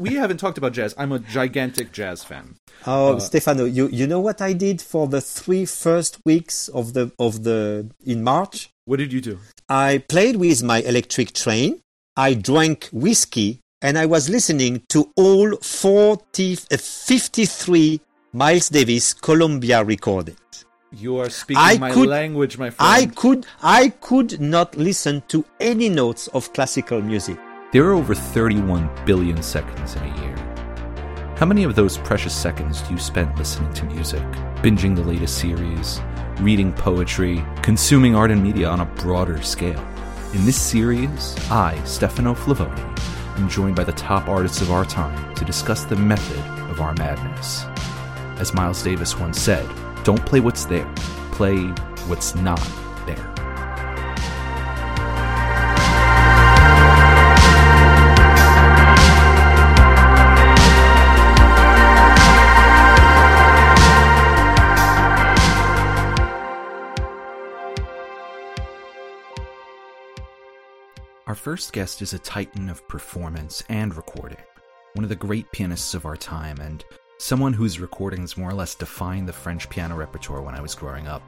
we haven't talked about jazz. I'm a gigantic jazz fan. Oh, uh, Stefano, you you know what I did for the three first weeks of the of the in March? What did you do? I played with my electric train. I drank whiskey and I was listening to all 40, uh, 53 Miles Davis Columbia recordings. You are speaking I my could, language, my friend. I could, I could not listen to any notes of classical music. There are over 31 billion seconds in a year. How many of those precious seconds do you spend listening to music, binging the latest series, reading poetry, consuming art and media on a broader scale? In this series, I, Stefano Flavoni, am joined by the top artists of our time to discuss the method of our madness. As Miles Davis once said, don't play what's there, play what's not Our first guest is a titan of performance and recording, one of the great pianists of our time, and someone whose recordings more or less defined the French piano repertoire when I was growing up.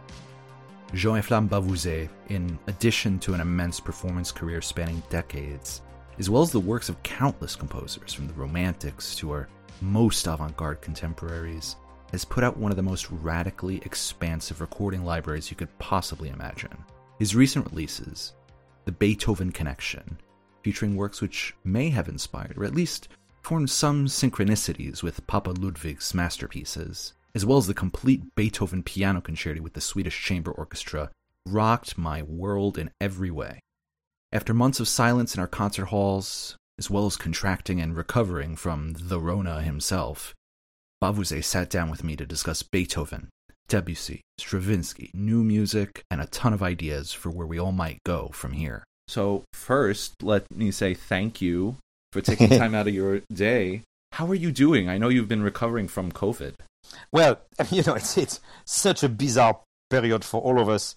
Jean-Efflam Bavouzet, in addition to an immense performance career spanning decades, as well as the works of countless composers from the Romantics to our most avant garde contemporaries, has put out one of the most radically expansive recording libraries you could possibly imagine. His recent releases, The Beethoven Connection, featuring works which may have inspired, or at least formed some synchronicities with Papa Ludwig's masterpieces, as well as the complete Beethoven piano concerto with the Swedish Chamber Orchestra, rocked my world in every way. After months of silence in our concert halls, as well as contracting and recovering from the Rona himself, Bavouzet sat down with me to discuss Beethoven, Debussy, Stravinsky, new music, and a ton of ideas for where we all might go from here. So, first, let me say thank you for taking time out of your day. How are you doing? I know you've been recovering from COVID. Well, you know, it's it's such a bizarre period for all of us.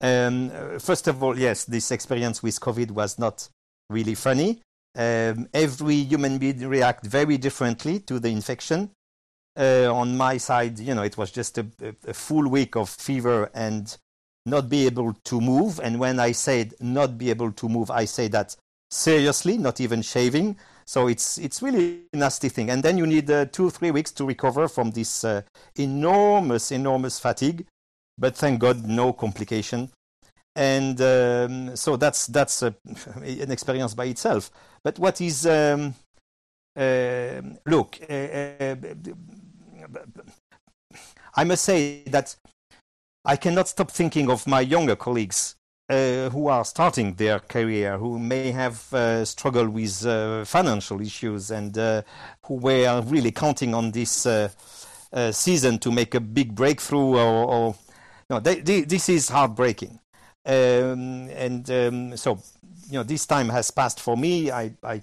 Um, first of all, yes, this experience with COVID was not really funny. Um, every human being react very differently to the infection. Uh, on my side, you know, it was just a, a, full week of fever and not be able to move. And when I said not be able to move, I say that seriously, not even shaving. So it's it's really nasty thing. And then you need uh, two three weeks to recover from this uh, enormous enormous fatigue. But thank God, no complication. And um, so that's that's a, an experience by itself. But what is um, uh, look? Uh, uh, I must say that I cannot stop thinking of my younger colleagues uh, who are starting their career, who may have uh, struggled with uh, financial issues, and uh, who were really counting on this uh, uh, season to make a big breakthrough, or, or no, they, they, this is heartbreaking. Um, and um, so, you know, this time has passed for me. I, I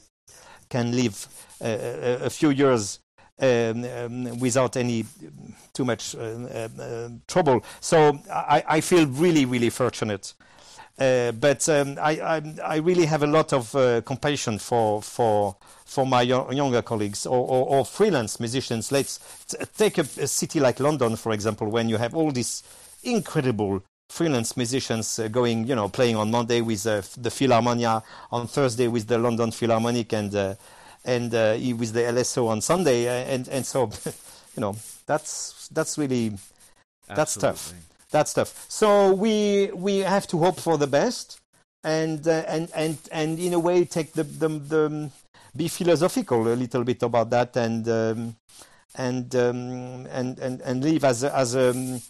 can live a, a few years um, um, without any too much uh, uh, trouble. So I, I, feel really, really fortunate uh, but um, I, I, I, really have a lot of uh, compassion for, for, for my younger colleagues or, or, or freelance musicians. Let's take a, a, city like London, for example, when you have all these incredible freelance musicians uh, going, you know, playing on Monday with uh, the Philharmonia, on Thursday with the London Philharmonic, and uh, and uh, with the LSO on Sunday, and and so, you know, that's that's really that's Absolutely. tough That's tough. So we we have to hope for the best, and uh, and and and in a way take the the, the be philosophical a little bit about that, and um, and um, and and and live as a, as a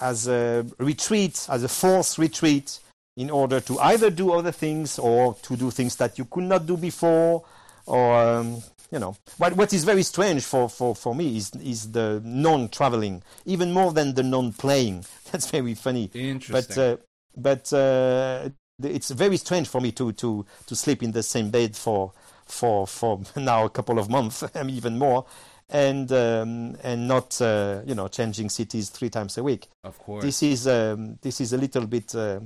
as a retreat, as a forced retreat, in order to either do other things or to do things that you could not do before, or um, you know. What what is very strange for, for, for me is is the non-traveling even more than the non-playing. That's very funny. Interesting. but uh, but uh, it's very strange for me to to to sleep in the same bed for for for now a couple of months I mean, even more and um, and not uh, you know changing cities three times a week. Of course. This is um, this is a little bit uh,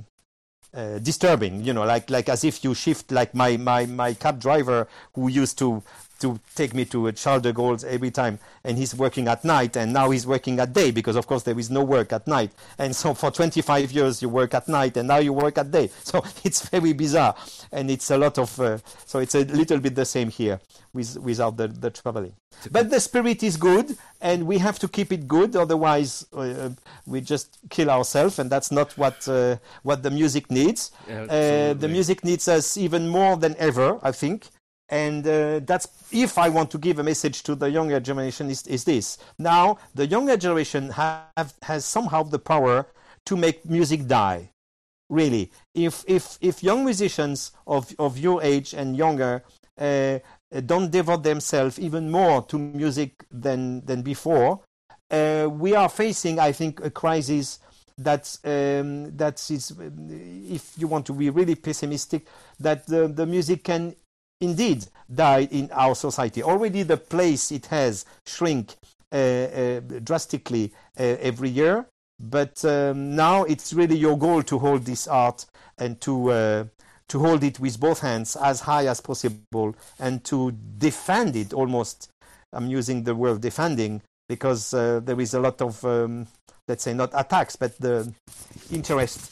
disturbing, you know, like like as if you shift like my, my, my cab driver who used to to take me to a Charles de Gaulle's every time, and he's working at night, and now he's working at day because, of course, there is no work at night. And so for 25 years you work at night, and now you work at day. So it's very bizarre, and it's a lot of. Uh, so it's a little bit the same here with, without the, the traveling. But the spirit is good, and we have to keep it good. Otherwise, uh, we just kill ourselves, and that's not what uh, what the music needs. Uh, the music needs us even more than ever, I think. And uh, that's if I want to give a message to the younger generation is, is this. Now, the younger generation have, has somehow the power to make music die. Really, if if if young musicians of of your age and younger uh, don't devote themselves even more to music than than before, uh, we are facing, I think, a crisis that um, that is, if you want to be really pessimistic, that the, the music can indeed died in our society. Already the place it has shrink uh, uh, drastically uh, every year, but um, now it's really your goal to hold this art and to to hold it with both hands as high as possible and to defend it almost. I'm using the word defending because uh, there is a lot of um, let's say not attacks but the interest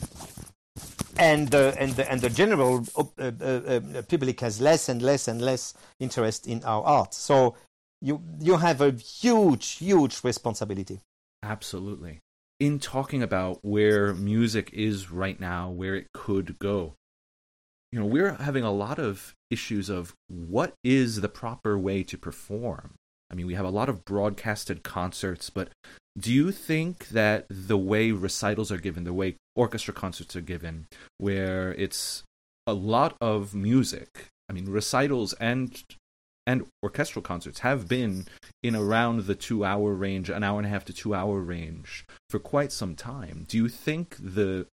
and the and the and the general uh, uh, uh, public has less and less and less interest in our art. So you you have a huge huge responsibility. Absolutely. In talking about where music is right now, where it could go, you know, we're having a lot of issues of what is the proper way to perform. I mean, we have a lot of broadcasted concerts, but do you think that the way recitals are given, the way orchestra concerts are given, where it's a lot of music, I mean, recitals and and orchestral concerts have been in around the two hour range, an hour and a half to two hour range for quite some time. Do you think the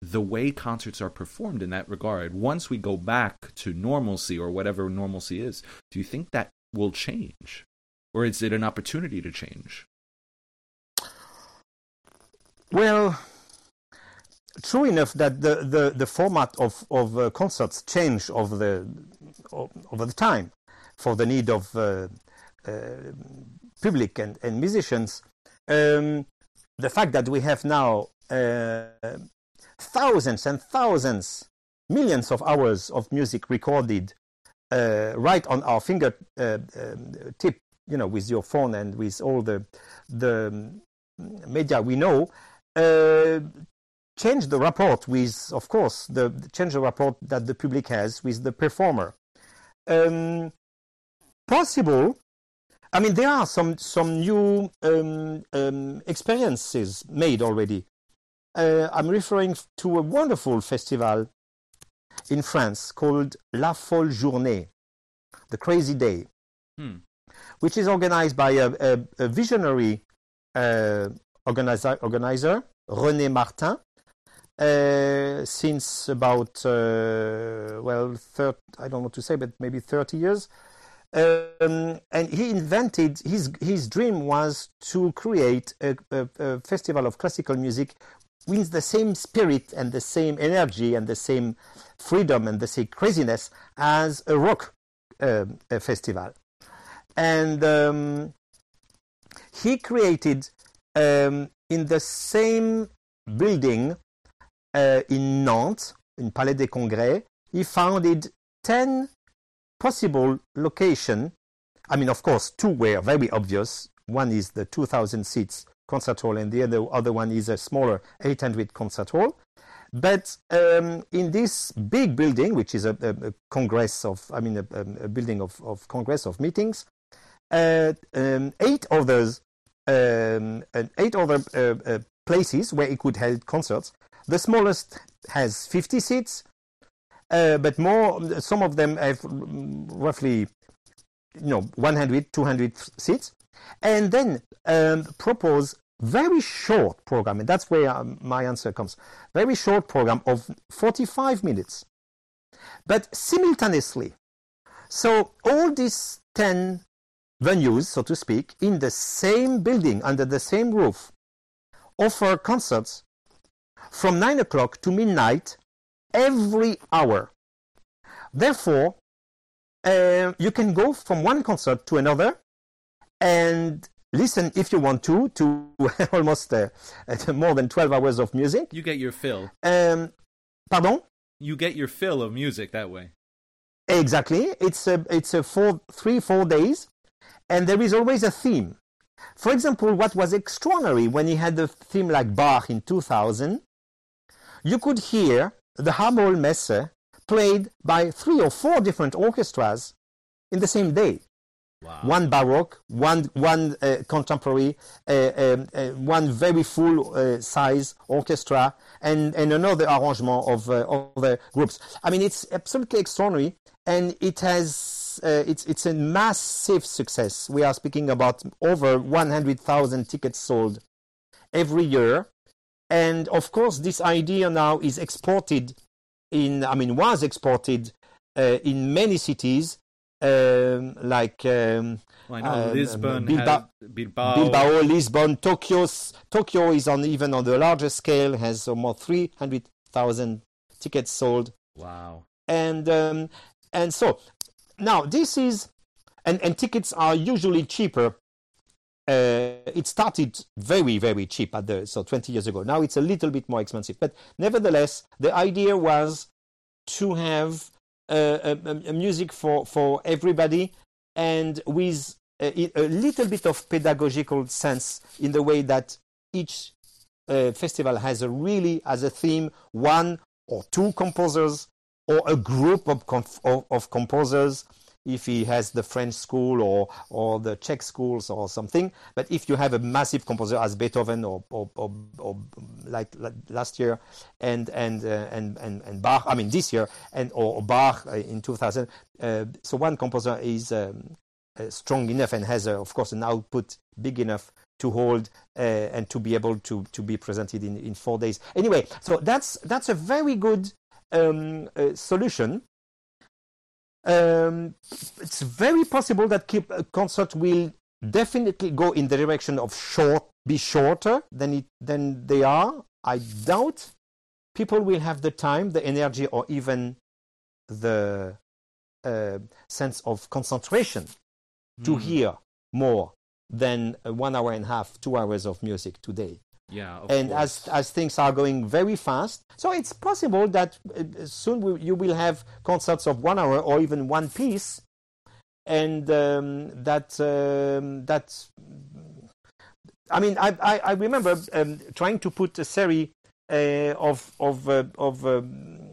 the way concerts are performed in that regard, once we go back to normalcy or whatever normalcy is, do you think that will change? Or is it an opportunity to change? Well, true enough that the, the, the format of, of uh, concerts change over the, over the time for the need of uh, uh, public and, and musicians. Um, the fact that we have now uh, thousands and thousands, millions of hours of music recorded uh, right on our fingertip, uh, um, you know, with your phone and with all the the media we know, change the rapport with, of course, the change the rapport that the public has with the performer. Um, possible. I mean, there are some some new um, um, experiences made already. Uh, I'm referring to a wonderful festival in France called La Folle Journée, the Crazy Day, hmm. which is organized by a, a, a visionary uh, organizer, organizer, René Martin, uh, since about, uh, well, thir- I don't know to say, but maybe 30 years. Um, and he invented, his, his dream was to create a, a, a, festival of classical music with the same spirit and the same energy and the same freedom and the same craziness as a rock uh, a festival. And um, he created um, in the same building uh, in Nantes, in Palais des Congrès, he founded 10 possible locations. I mean, of course, two were very obvious. One is the 2,000 seats concert hall, and the other, other one is a smaller 800 concert hall. But um, in this big building, which is a, a, a congress of, I mean, a, a, building of, of congress of meetings, uh, um, eight others um, eight other uh, uh, places where it could hold concerts. The smallest has 50 seats, uh, but more. Some of them have roughly, you know, 100, 200 seats, and then um, propose very short program, and that's where um, my answer comes. Very short program of 45 minutes, but simultaneously. So all these 10 venues, so to speak, in the same building, under the same roof, offer concerts from 9 o'clock to midnight every hour. Therefore, uh, you can go from one concert to another and listen if you want to to almost uh, more than 12 hours of music You get your fill. um, pardon You get your fill of music that way. exactly it's a it's a four three four days and there is always a theme for example what was extraordinary when he had a theme like bach in 2000 you could hear the h-Moll Messe played by three or four different orchestras in the same day Wow. one baroque, one one uh, contemporary, uh, um, uh, one very full uh, size orchestra, and and another arrangement of uh, other groups. I mean, it's absolutely extraordinary, and it has uh, it's it's a massive success. We are speaking about over one hundred thousand tickets sold every year, and of course, this idea now is exported in. I mean, was exported uh, in many cities um, like um, Well, uh, Lisbon, Bilba- Bilbao. Bilbao, Lisbon, Tokyo. Tokyo is on even on the larger scale, has almost three hundred thousand tickets sold, Wow. and um, and so now this is and and tickets are usually cheaper. Uh, it started very very cheap at the so 20 years ago. Now it's a little bit more expensive, but nevertheless, the idea was to have uh, a, a- music for for everybody and with a, a little bit of pedagogical sense in the way that each uh, festival has a really as a theme one or two composers or a group of, of, of composers if he has the French school or, or the Czech schools or something. But if you have a massive composer as Beethoven or, or, or, or like, like last year and, and, uh, and, and, and Bach, I mean this year, and, or, or Bach uh, in 2000, uh, so one composer is um, uh, strong enough and has, uh, of course, an output big enough to hold uh, and to be able to, to be presented in, in four days. Anyway, so that's, that's a very good um, uh, solution. Um, it's very possible that keep, a concert will definitely go in the direction of short, be shorter than it than they are. I doubt people will have the time, the energy, or even the uh, sense of concentration to Hmm. hear more than uh, one hour and a half, two hours of music today Yeah. And course. as as things are going very fast, so it's possible that uh, soon we, you will have concerts of one hour or even one piece, and um, that um, that. I mean, I I, I remember um, trying to put a series uh, of of uh, of um,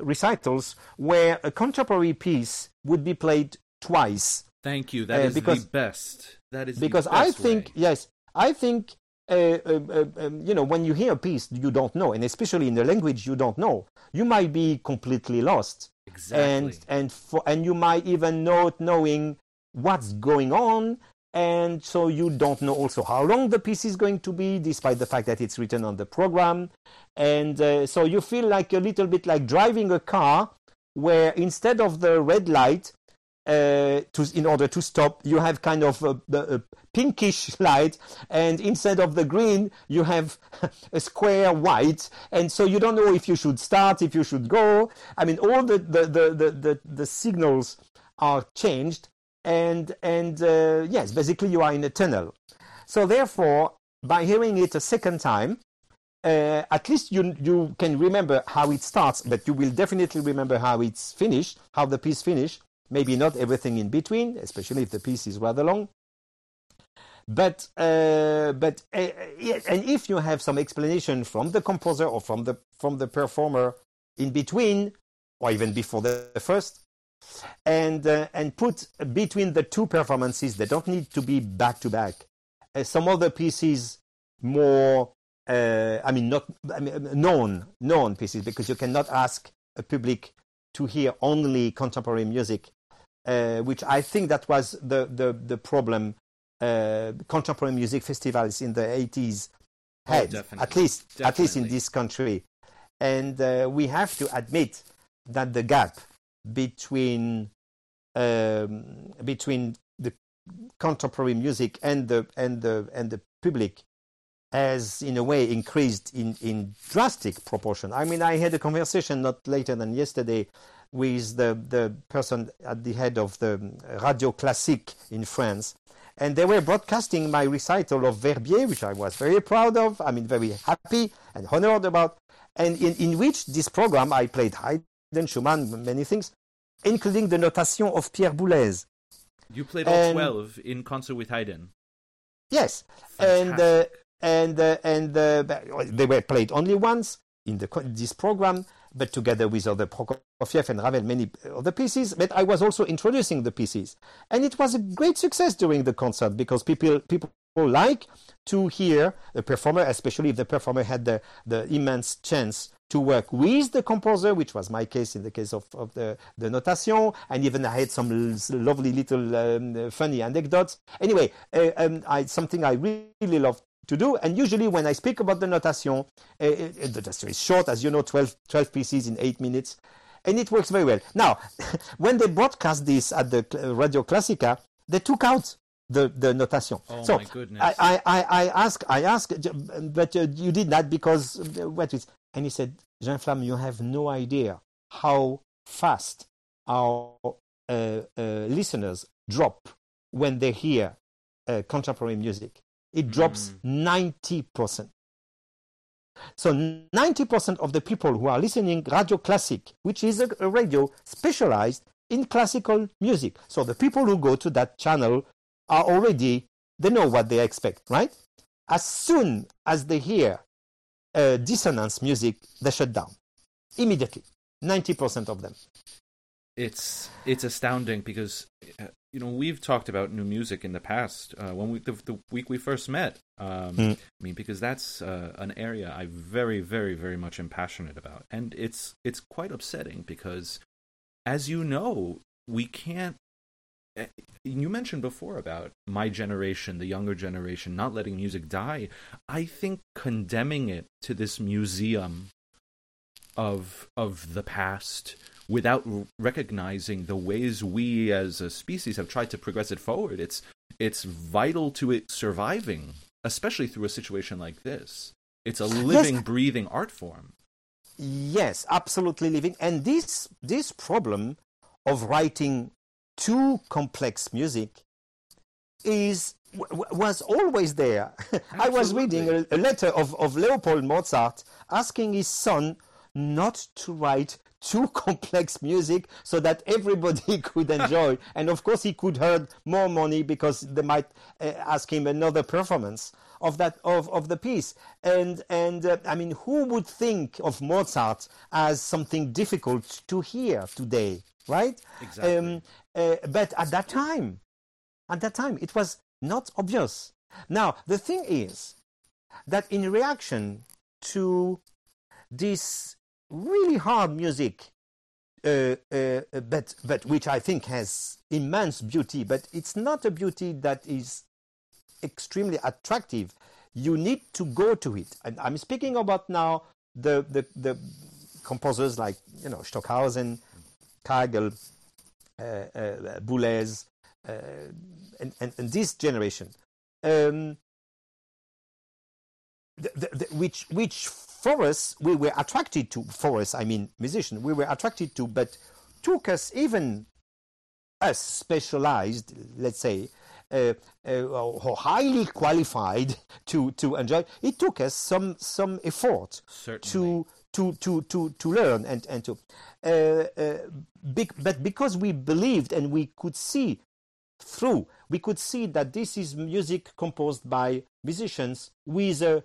recitals where a contemporary piece would be played twice Thank you. That uh, is because- the best. That is the because I think way. yes, I think uh, uh, uh, um, you know when you hear a piece you don't know, and especially in a language you don't know, you might be completely lost, exactly. and and for and you might even not knowing what's going on, and so you don't know also how long the piece is going to be, despite the fact that it's written on the program, and uh, so you feel like a little bit like driving a car where instead of the red light uh, to, in order to stop, you have kind of a, a, pinkish light, and instead of the green, you have a square white, and so you don't know if you should start, if you should go. I mean, all the the the the, the, the signals are changed, and and uh, yes, basically you are in a tunnel. So therefore, by hearing it a second time, uh, at least you you can remember how it starts, but you will definitely remember how it's finished, how the piece finished. Maybe not everything in between, especially if the piece is rather long. But uh, but uh, and if you have some explanation from the composer or from the from the performer in between, or even before the first, and uh, and put between the two performances, they don't need to be back to back. Uh, some other pieces more uh, I mean, not I mean, known known pieces because you cannot ask a public to hear only contemporary music, uh, which I think that was the the the problem. Uh, contemporary music festivals in the 80s Oh, had definitely. at least at least in this country, and uh, we have to admit that the gap between um, between the contemporary music and the and the and the public has in a way increased in, in drastic proportion. I mean, I had a conversation not later than yesterday with the, the person at the head of the Radio Classique in France. And they were broadcasting my recital of Verbier, which I was very proud of, I mean, very happy and honored about, and in, in which this program I played Haydn, Schumann, many things, including the notation of Pierre Boulez. You played all and, 12 in concert with Haydn. Yes. Fantastic. And, uh, and, uh, and uh, they were played only once in the, this program but together with other Prokofiev and Ravel, many other pieces. But I was also introducing the pieces, and it was a great success during the concert because people people like to hear the performer, especially if the performer had the, the immense chance to work with the composer, which was my case in the case of, of the, the notation, and even I had some lovely little um, funny anecdotes. Anyway, uh, um, I, something I really loved to do. And usually, when I speak about the notation, uh, the notation is short, as you know, 12, 12 pieces in eight minutes, and it works very well. Now, when they broadcast this at the Radio Classica, they took out the, the notation. Oh so my goodness! I, I, I ask, I ask, but uh, you did that because uh, what is? And he said, Jean-Efflam, you have no idea how fast our uh, uh, listeners drop when they hear uh, contemporary music it drops mm. 90%. So 90% of the people who are listening Radio Classic, which is a, a, radio specialized in classical music. So the people who go to that channel are already, they know what they expect, right? As soon as they hear uh, dissonance music, they shut down immediately. 90% of them. It's it's astounding because uh, you know we've talked about new music in the past uh, when we the, the, week we first met um, mm. i mean because that's uh, an area i very very very much am passionate about and it's it's quite upsetting because as you know we can't eh, you mentioned before about my generation the younger generation not letting music die i think condemning it to this museum of of the past without recognizing the ways we as a species have tried to progress it forward. It's it's vital to it surviving, especially through a situation like this. It's a living, yes. breathing art form. Yes, absolutely living. And this this problem of writing too complex music is was always there. I was reading a, a letter of, of Leopold Mozart asking his son not to write too complex music so that everybody could enjoy. and of course, he could earn more money because they might uh, ask him another performance of that of, of the piece. And and uh, I mean, who would think of Mozart as something difficult to hear today, right? Exactly. Um, uh, but at that time, at that time, it was not obvious. Now the thing is that in reaction to this really hard music, uh, uh, but but which I think has immense beauty. But it's not a beauty that is extremely attractive. You need to go to it, and I'm speaking about now the the, the composers like you know Stockhausen, Kagel, uh, uh, Boulez, uh, and, and, and this generation. Um, the, the, the, which which for us, we were attracted to, for us, I mean, musician, we were attracted to, but took us even us specialized, let's say, uh, uh, or highly qualified to, to enjoy. It took us some some effort Certainly. to to to to to learn and and to, uh, uh big, but because we believed and we could see through, we could see that this is music composed by musicians with a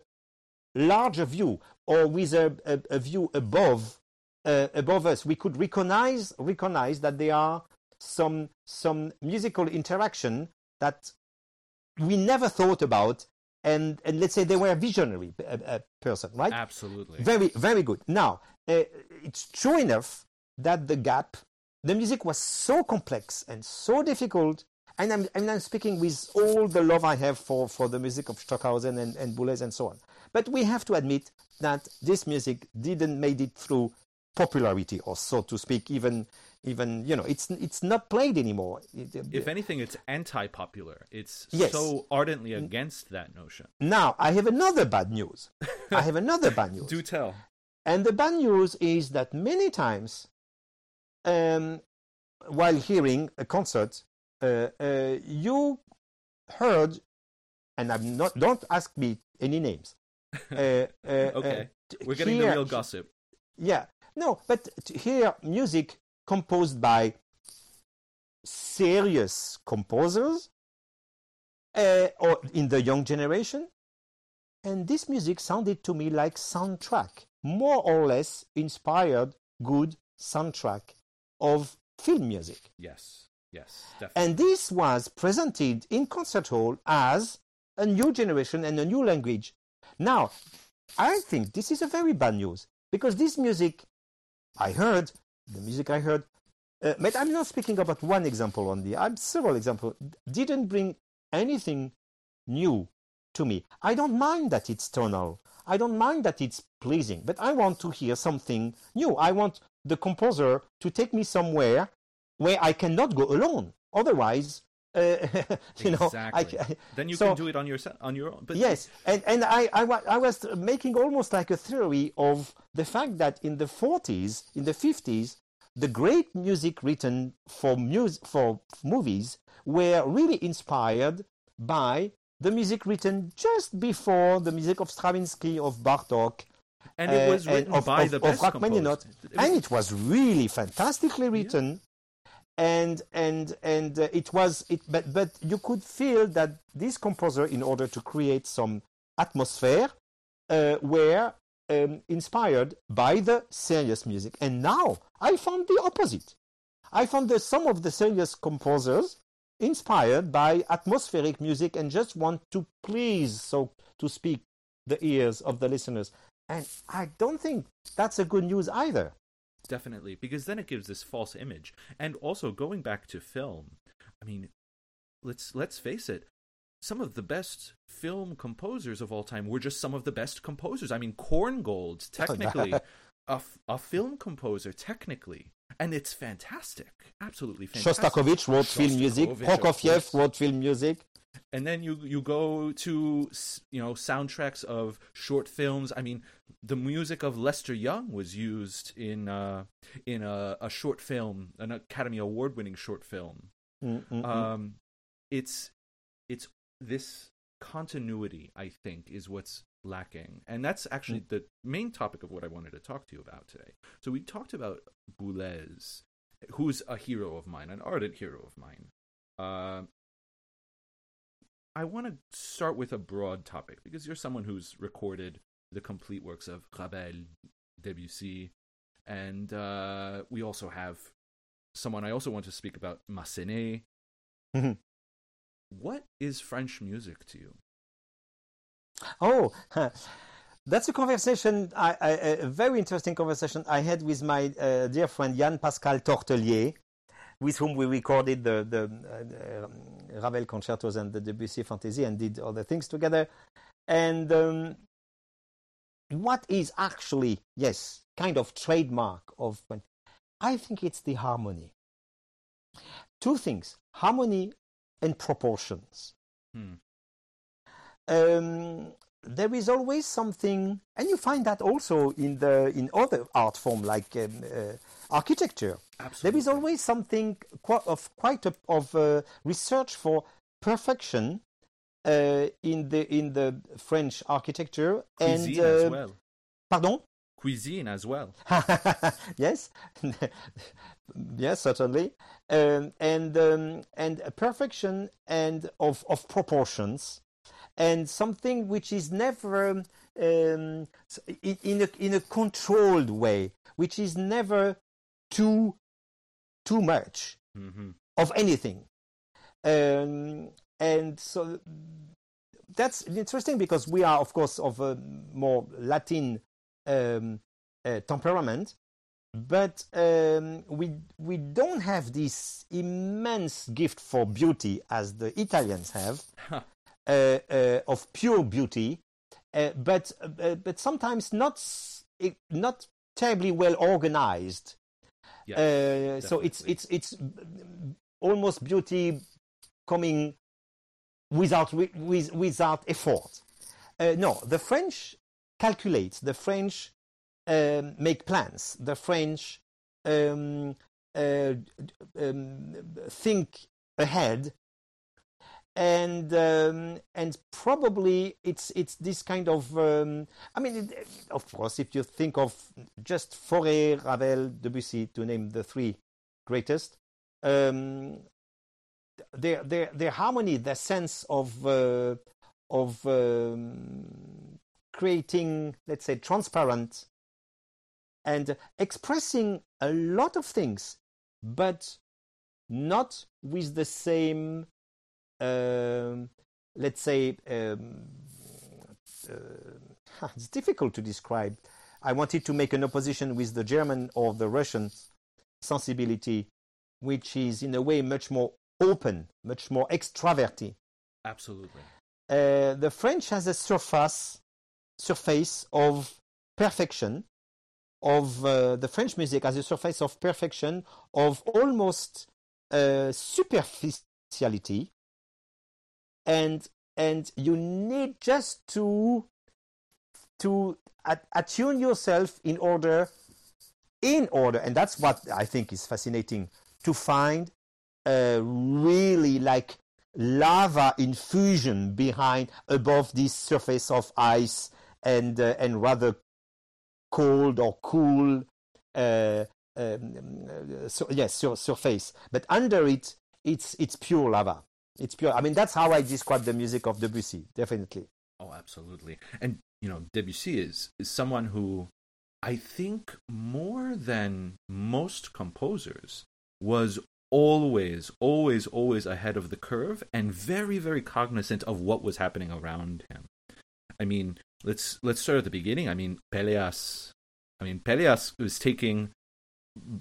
larger view or with a, a, a view above uh, above us, we could recognize recognize that there are some some musical interaction that we never thought about, and and let's say they were a visionary uh, uh, person, right? Absolutely. Very very good. Now uh, it's true enough that the gap, the music was so complex and so difficult. And I'm, and I'm speaking with all the love I have for, for the music of Stockhausen and, and Boulez and so on. But we have to admit that this music didn't made it through popularity, or so to speak. Even even you know, it's it's not played anymore. If anything, it's anti-popular. It's yes. so ardently against that notion. Now I have another bad news. I have another bad news. Do tell. And the bad news is that many times um, while hearing a concert, uh, uh, you heard, and I'm not. Don't ask me any names. Uh, Okay. We're getting the real gossip. yeah, no, but to hear music composed by serious composers uh, or in the young generation, and this music sounded to me like soundtrack, more or less inspired good soundtrack of film music. Yes. Yes. Definitely. And this was presented in concert hall as a new generation and a new language. Now, I think this is a very bad news because this music I heard, the music I heard, uh, but I'm not speaking about one example only. I'm several examples didn't bring anything new to me. I don't mind that it's tonal. I don't mind that it's pleasing, but I want to hear something new. I want the composer to take me somewhere where I cannot go alone. Otherwise, uh, you know, I, Exactly. then you so- can do it on your on your own. But yes, and and I, I I was making almost like a theory of the fact that in the 40s, in the 50s, the great music written for mus- for movies were really inspired by the music written just before the music of Stravinsky, of Bartok, and it uh, was and written of, by of, the of best composers. And it was really fantastically written. And and and uh, it was it, but but you could feel that this composer, in order to create some atmosphere, uh, were um, inspired by the serious music. And now I found the opposite. I found that some of the serious composers inspired by atmospheric music and just want to please, so to speak, the ears of the listeners. And I don't think that's a good news either. Definitely because then it gives this false image. And also going back to film i mean let's let's face it some of the best film composers of all time were just some of the best composers. I mean korngold oh, technically a, a film composer technically and it's fantastic. Absolutely fantastic. Shostakovich wrote film music. Prokofiev wrote film music. And then you you go to you know soundtracks of short films. I mean the music of lester young was used in uh in a, a short film an academy award winning short film. Mm, mm, mm. um it's it's this continuity i think is what's lacking. And that's actually Mm. the main topic of what i wanted to talk to you about today. So we talked about boulez who's a hero of mine an ardent hero of mine. Uh, I want to start with a broad topic because you're someone who's recorded the complete works of Ravel, Debussy, and uh, we also have someone I also want to speak about, Massenet. Mhm. What is French music to you? Oh, that's a conversation, I, I, a very interesting conversation I had with my uh, dear friend Yan Pascal Tortelier, with whom we recorded the, the uh, um, Ravel concertos and the Debussy Fantasy and did other things together. And um, what is actually, yes, kind of trademark of, I think it's the harmony. Two things harmony and proportions Hmm. um, there is always something, and you find that also in the in other art form like um, uh, architecture. Absolutely. There is always something of quite a, of uh, research for perfection uh, in the in the French architecture cuisine and as uh, well. pardon. Cuisine as well. yes, yes, certainly, um, and um, and perfection and of of proportions, and something which is never um, in, in a in a controlled way, which is never too too much hmm of anything, um, and so that's interesting because we are, of course, of a more Latin um, uh, temperament, but um, we we don't have this immense gift for beauty as the Italians have, uh, uh, of pure beauty, uh, but uh, but sometimes not not terribly well organized. Yes, Uh, so it's it's it's almost beauty coming without with, without effort. Uh, no, the French calculate. The French um, make plans. The French um, uh, um, think ahead and um, and probably it's it's this kind of um, I mean it, of course if you think of just Fauré, Ravel, Debussy to name the three greatest um, their their their harmony their sense of uh, of um, creating let's say transparent and expressing a lot of things but not with the same um, let's say, um, uh, it's difficult to describe. I wanted to make an opposition with the German or the Russian sensibility, which is in a way much more open, much more extraverted. Absolutely. Uh, the French has a surface surface of perfection. Of uh, the French music has a surface of perfection of almost uh, superficiality, and and you need just to to attune yourself in order in order and that's what i think is fascinating to find a really like lava infusion behind above this surface of ice and uh, and rather cold or cool uh, um, so, yes sur- surface. But under it it's it's pure lava it's pure. I mean, that's how I describe the music of Debussy, definitely. Oh, absolutely. And you know, Debussy is is someone who I think more than most composers was always, always, always ahead of the curve and very, very cognizant of what was happening around him. I mean, let's let's start at the beginning. I mean, Pelléas. I mean, Pelléas was taking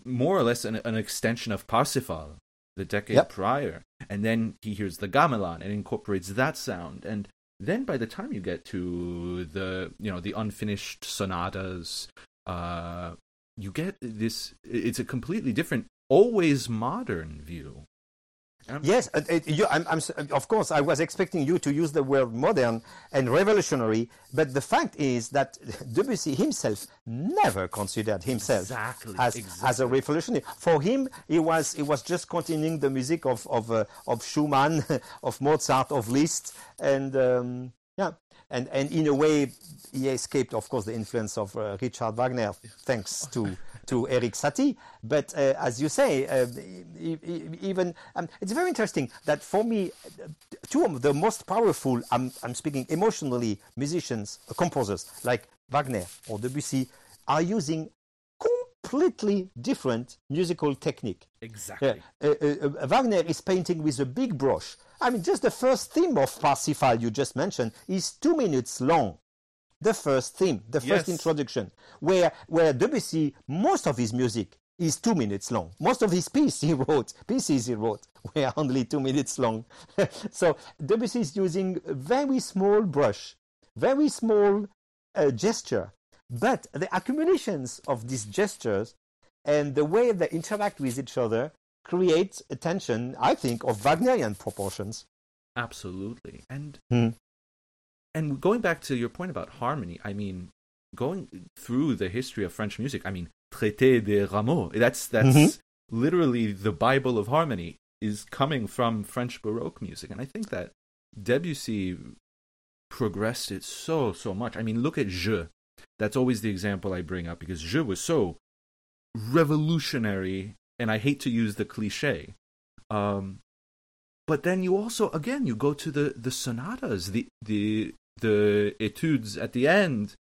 more or less an, an extension of Parsifal the decade yep. prior. And then he hears the gamelan and incorporates that sound. And then by the time you get to the you know the unfinished sonatas, uh, you get this. It's a completely different, always modern view Yes, uh, uh, you, I'm, I'm, of course, I was expecting you to use the word modern and revolutionary, but the fact is that Debussy himself never considered himself exactly, as, exactly. as a revolutionary. For him, he was, he was just continuing the music of, of, uh, of Schumann, of Mozart, of Liszt, and um, yeah, and, and in a way, he escaped, of course, the influence of uh, Richard Wagner, thanks to to Erik Satie. But uh, as you say, uh, even um, it's very interesting that for me, two of the most powerful, I'm, I'm speaking emotionally, musicians, uh, composers like Wagner or Debussy are using completely different musical technique. Exactly. Uh, uh, uh, Wagner is painting with a big brush. I mean, just the first theme of Parsifal you just mentioned is two minutes long the first theme, the first yes. introduction, where where Debussy, most of his music is two minutes long. Most of his pieces he wrote, pieces he wrote, were only two minutes long. so Debussy is using a very small brush, very small uh, gesture, but the accumulations of these gestures and the way they interact with each other create a tension, I think, of Wagnerian proportions. Absolutely, and hmm and going back to your point about harmony, I mean, going through the history of French music, I mean, Traité de Rameau, that's that's mm-hmm. literally the Bible of harmony is coming from French Baroque music, and I think that Debussy progressed it so so much. I mean, look at Jeux. That's always the example I bring up because Jeux was so revolutionary, and I hate to use the cliche. Um, but then you also again you go to the the sonatas, the the the etudes at the end,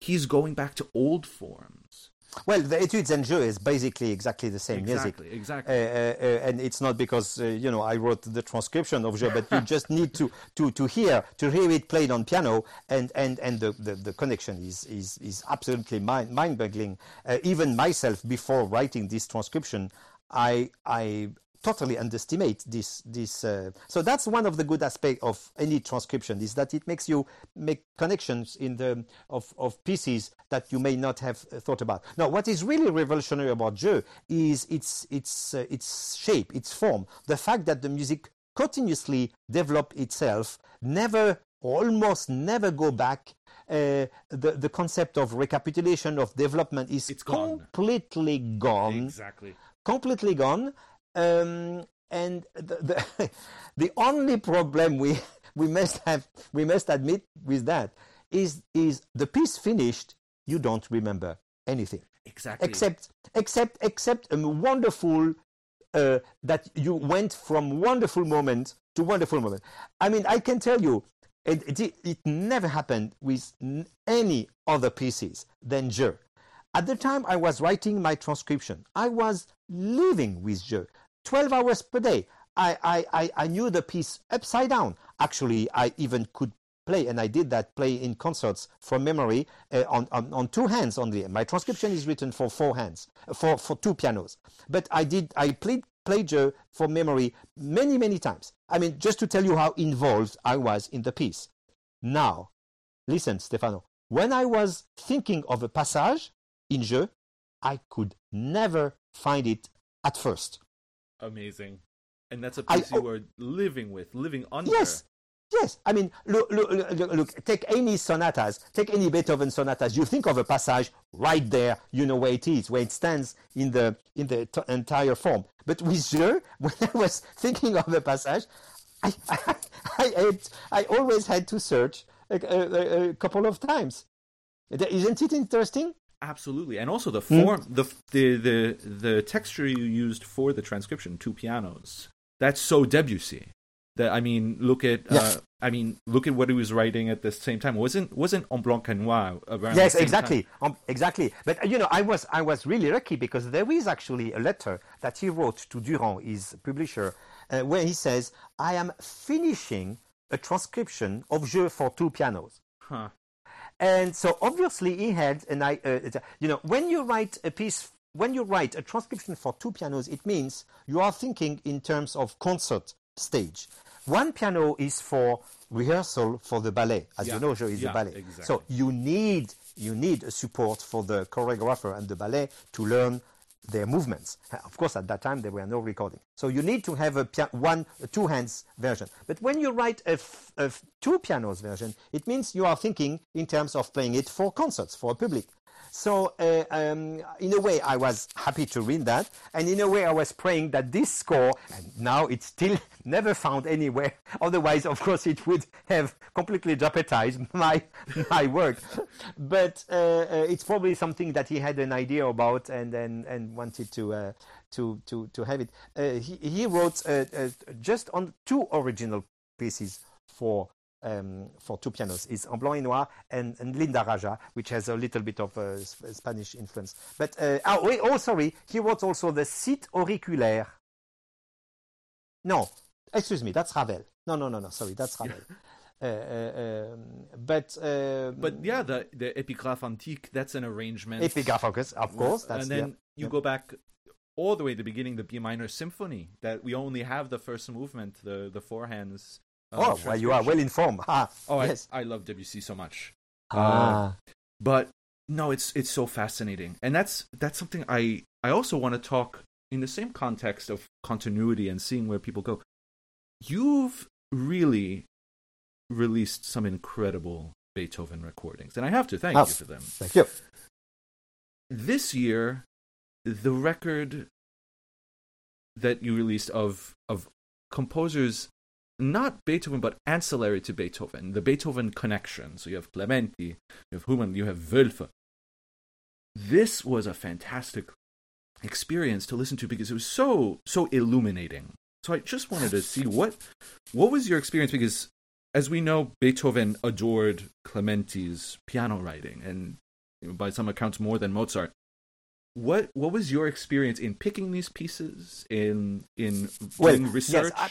he's going back to old forms. Well, the etudes and jeux is basically exactly the same exactly, music. Exactly, exactly. Uh, uh, uh, and it's not because uh, you know I wrote the transcription of jeux, but you just need to, to, to hear to hear it played on piano, and and, and the, the, the connection is is is absolutely mind mind boggling. Uh, even myself, before writing this transcription, I I totally underestimate this this uh, so that's one of the good aspects of any transcription is that it makes you make connections in the of, of pieces that you may not have uh, thought about now what is really revolutionary about jeux is its its uh, its shape its form the fact that the music continuously develop itself never almost never go back uh, the the concept of recapitulation of development is it's completely gone. Exactly completely gone. Um, and the, the, the only problem we we must have we must admit with that is is the piece finished you don't remember anything exactly except except except a wonderful uh, that you went from wonderful moment to wonderful moment i mean i can tell you it, it, it never happened with any other pieces than Jeux. At the time I was writing my transcription, I was living with Jeux. 12 hours per day. I, I, I, I knew the piece upside down. Actually, I even could play, and I did that play in concerts from memory uh, on, on, on two hands only. My transcription is written for four hands, for, for two pianos. But I did, I played, Jeux for memory many, many times. I mean, just to tell you how involved I was in the piece. Now, listen, Stefano, when I was thinking of a passage in Jeux, I could never find it at first amazing. And that's a piece I, you were living with, living under. Yes, yes. I mean, look, look, look, look, take any sonatas, take any Beethoven sonatas. You think of a passage right there, you know where it is, where it stands in the in the t- entire form. But with Jeux, when I was thinking of a passage, I I, I, had, I always had to search a, a, a couple of times. Isn't it interesting? Absolutely, and also the hmm? form, mm. the, the the the texture you used for the transcription, two pianos. That's so Debussy. That I mean, look at uh, I mean, look at what he was writing at the same time. wasn't wasn't En Blanc et Noir around Yes, exactly, um, exactly. But you know, I was I was really lucky because there is actually a letter that he wrote to Durand, his publisher, uh, where he says, "I am finishing a transcription of Jeux for two pianos." Huh. And so obviously he had an I, uh, you know, when you write a piece, when you write a transcription for two pianos, it means you are thinking in terms of concert stage. One piano is for rehearsal for the ballet, as yeah. you know, Jeux is yeah, a ballet. Exactly. So you need you need a support for the choreographer and the ballet to learn their movements. Of course, at that time there were no recording, so you need to have a one a two hands version. But when you write a, two pianos version, it means you are thinking in terms of playing it for concerts for a public. So uh, um, in a way, I was happy to read that, and in a way, I was praying that this score, and now it's still never found anywhere. Otherwise, of course, it would have completely jeopardized my my work. But uh, uh, it's probably something that he had an idea about and and, and wanted to. Uh, to, to, to have it. Uh, he, he wrote uh, just on two original pieces for um, for two pianos is En Blanc et Noir and, and, Lindaraja, which has a little bit of uh, Spanish influence. But uh, oh, wait, oh, sorry, he wrote also the Sites auriculaires. No, excuse me, that's Ravel. No, no, no, no, sorry, that's Ravel. Uh, uh, um, but uh, but yeah, the the Epigraphe Antique that's an arrangement. Epigraphe, of course. and then yeah, you yeah. go back all the way to the beginning, the B minor symphony. That we only have the first movement, the the four hands oh, well, you are well informed. Ah, oh, yes. I, I love Debussy so much. Ah. Uh, but no, it's it's so fascinating, and that's that's something I I also want to talk in the same context of continuity and seeing where people go. You've really released some incredible Beethoven recordings, and I have to thank oh, you for them. Thank you. This year, the record that you released of of composers not Beethoven, but ancillary to Beethoven, the Beethoven connection. So you have Clementi, you have Hummel, you have Wölfl. This was a fantastic experience to listen to because it was so so illuminating. So I just wanted to see what what was your experience because as we know Beethoven adored Clementi's piano writing and you know, by some accounts more than Mozart. What what was your experience in picking these pieces in in doing well, research? Yes, I-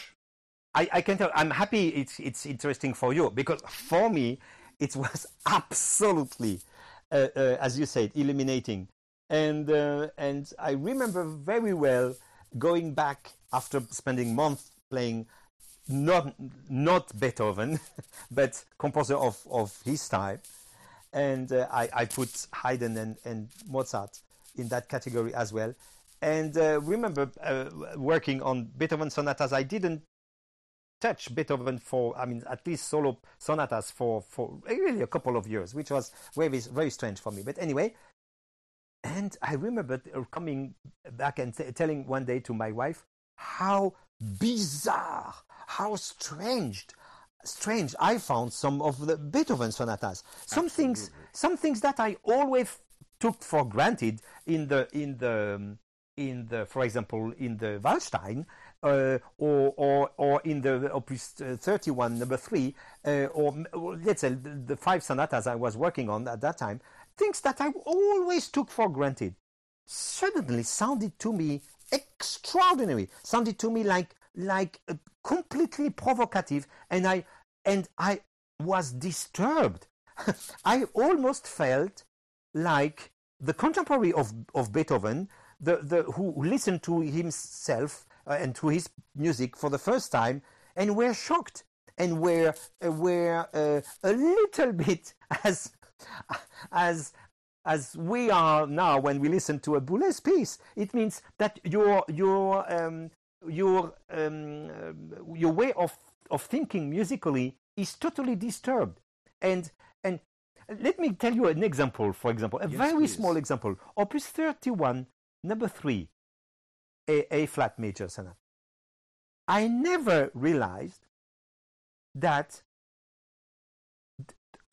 I, I can tell. I'm happy. It's it's interesting for you because for me, it was absolutely, uh, uh, as you said, illuminating. And uh, and I remember very well going back after spending months playing not not Beethoven, but composer of, of his time. And uh, I, I put Haydn and, and Mozart in that category as well. And uh, remember uh, working on Beethoven sonatas. I didn't touch Beethoven for, I mean, at least solo sonatas for, for really a couple of years, which was very, very strange for me. But anyway, and I remember coming back and t- telling one day to my wife how bizarre, how strange, strange I found some of the Beethoven sonatas. Some Absolutely. things, some things that I always took for granted in the in the um, in the, for example, in the Waldstein, uh, or, or, or in the Opus 31, number three, uh, or, or, let's say the, the, five sonatas I was working on at that time, things that I always took for granted suddenly sounded to me extraordinary, sounded to me like, like uh, completely provocative, and I, and I was disturbed. I almost felt like the contemporary of, of Beethoven, the, the, who listened to himself uh, and to his music for the first time and were shocked and were, uh, were uh, a little bit as, as, as we are now when we listen to a Boulez piece. It means that your, your, um, your, um, uh, your way of, of thinking musically is totally disturbed. And, and let me tell you an example, for example, a yes, very please. small example. Opus 31, number 3, A, a flat major sonata. I never realized that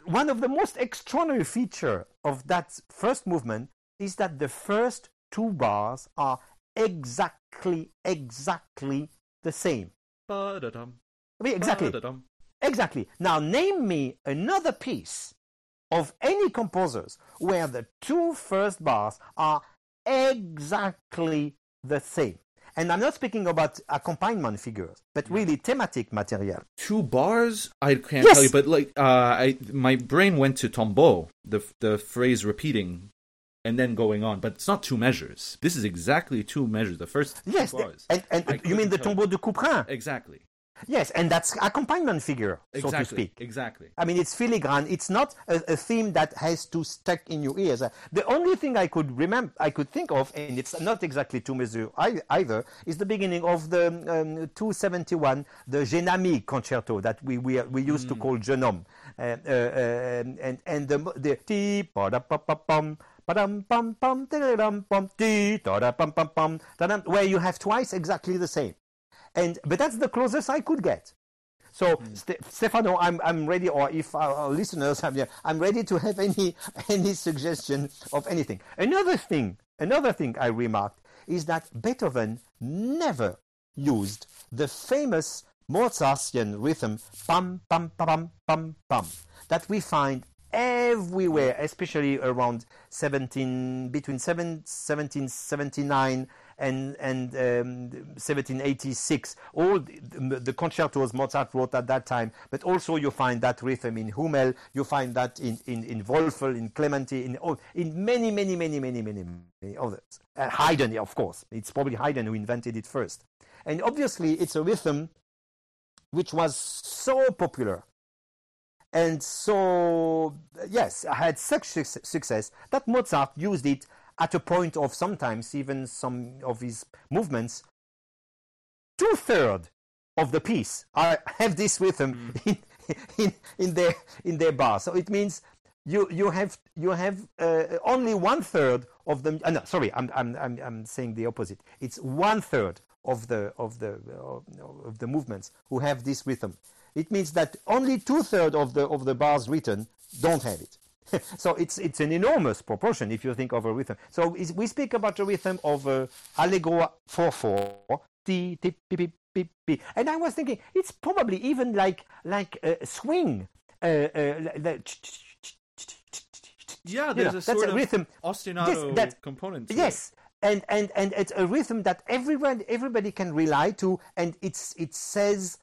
one of the most extraordinary feature of that first movement is that the first two bars are exactly, exactly the same. Ba-da-dum. I mean, exactly. Ba-da-dum. Exactly. Now, name me another piece of any composers where the two first bars are exactly the same. And I'm not speaking about accompaniment figures, but really thematic material. Two bars, I can't yes. tell you, but like, uh, I my brain went to tombeau, the the phrase repeating and then going on, but it's not two measures. This is exactly two measures. The first yes, bars. and, and you mean the tombeau de Couperin? Exactly. Yes, and that's accompaniment figure, exactly, so to speak. Exactly. I mean, it's filigrane. It's not a, a, theme that has to stick in your ears. The only thing I could remember, I could think of, and it's not exactly two measure either, is the beginning of the um, 271, the Jenamy concerto that we we, we used mm. to call Jeunehomme, uh, uh, um, and and the the ti pa da pa pa pum where you have twice exactly the same. And but that's the closest I could get. So, mm. St- Stefano, I'm, I'm ready, or if our, listeners have, yeah, I'm ready to have any, any suggestion of anything. Another thing, another thing I remarked is that Beethoven never used the famous Mozartian rhythm, pam, pam, pam, pam, pam, that we find everywhere, especially around 17, between 7, 1779 and, um, 1786. All the, the, concertos Mozart wrote at that time, but also you find that rhythm in Hummel, you find that in, in, in Wölfl, in Clementi, in, in many, many, many, many, many, many others. Uh, Haydn, of course. It's probably Haydn who invented it first. And obviously, it's a rhythm which was so popular and so yes I had such success that Mozart used it at a point of sometimes even some of his movements, two thirds of the piece are, have this rhythm mm. in, in, in, their, in their bar. So it means you, you have, you have uh, only one third of the. Uh, no, sorry, I'm, I'm, I'm, I'm saying the opposite. It's one third of the, of, the, uh, of the movements who have this rhythm. It means that only two thirds of the, of the bars written don't have it. So it's it's an enormous proportion if you think of a rhythm. So we speak about a rhythm of uh, allegro four four t t p p p p, and I was thinking it's probably even like like a swing. Uh, uh, yeah, there's you know, a sort a rhythm. ostinato yes, component. yes, and and and it's a rhythm that everyone everybody can rely to, and it's it says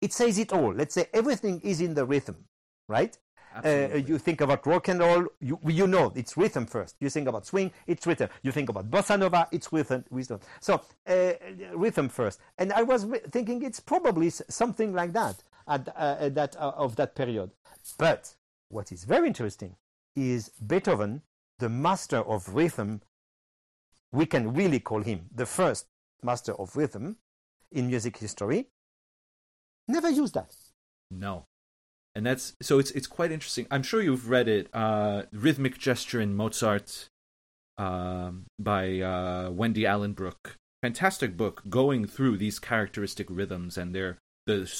it says it all. Let's say everything is in the rhythm, right? Uh, you think about rock and roll, you, you know it's rhythm first. You think about swing, it's rhythm. You think about bossa nova, it's rhythm. Wisdom. So uh, rhythm first. And I was thinking it's probably something like that at, uh, that uh, of that period. But what is very interesting is Beethoven, the master of rhythm. We can really call him the first master of rhythm in music history. Never used that. No and that's so it's it's quite interesting. I'm sure you've read it. Uh, rhythmic gesture in Mozart. um, by uh, Wendy Allanbrook. Fantastic book going through these characteristic rhythms and their the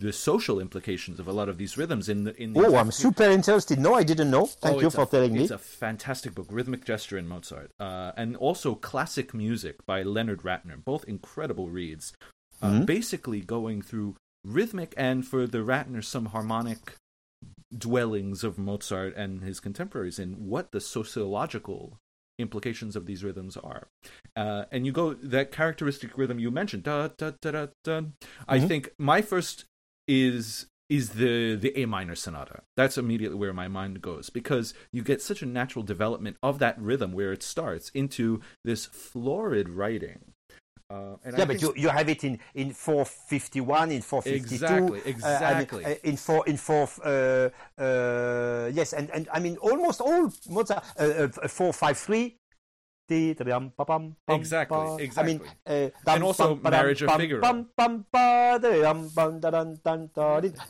the social implications of a lot of these rhythms in the in the oh i'm super interested no i didn't know thank oh, you for a, telling it's me it's a fantastic book rhythmic gesture in mozart uh, and also classic music by leonard ratner both incredible reads uh, mm-hmm. basically going through rhythmic and for the ratner some harmonic dwellings of mozart and his contemporaries in what the sociological implications of these rhythms are. Uh, and you go that characteristic rhythm you mentioned, da da da da da. Mm-hmm. I think my first is is the the A minor sonata. That's immediately where my mind goes because you get such a natural development of that rhythm where it starts into this florid writing. Uh, yeah, but you, you have it in, in 451, in 452. Exactly, exactly. Uh, I mean, uh, in four in four uh, uh, yes, and, and I mean almost all Mozart uh, 453 Exactly, exactly. I mean, uh, and also Marriage of Figaro.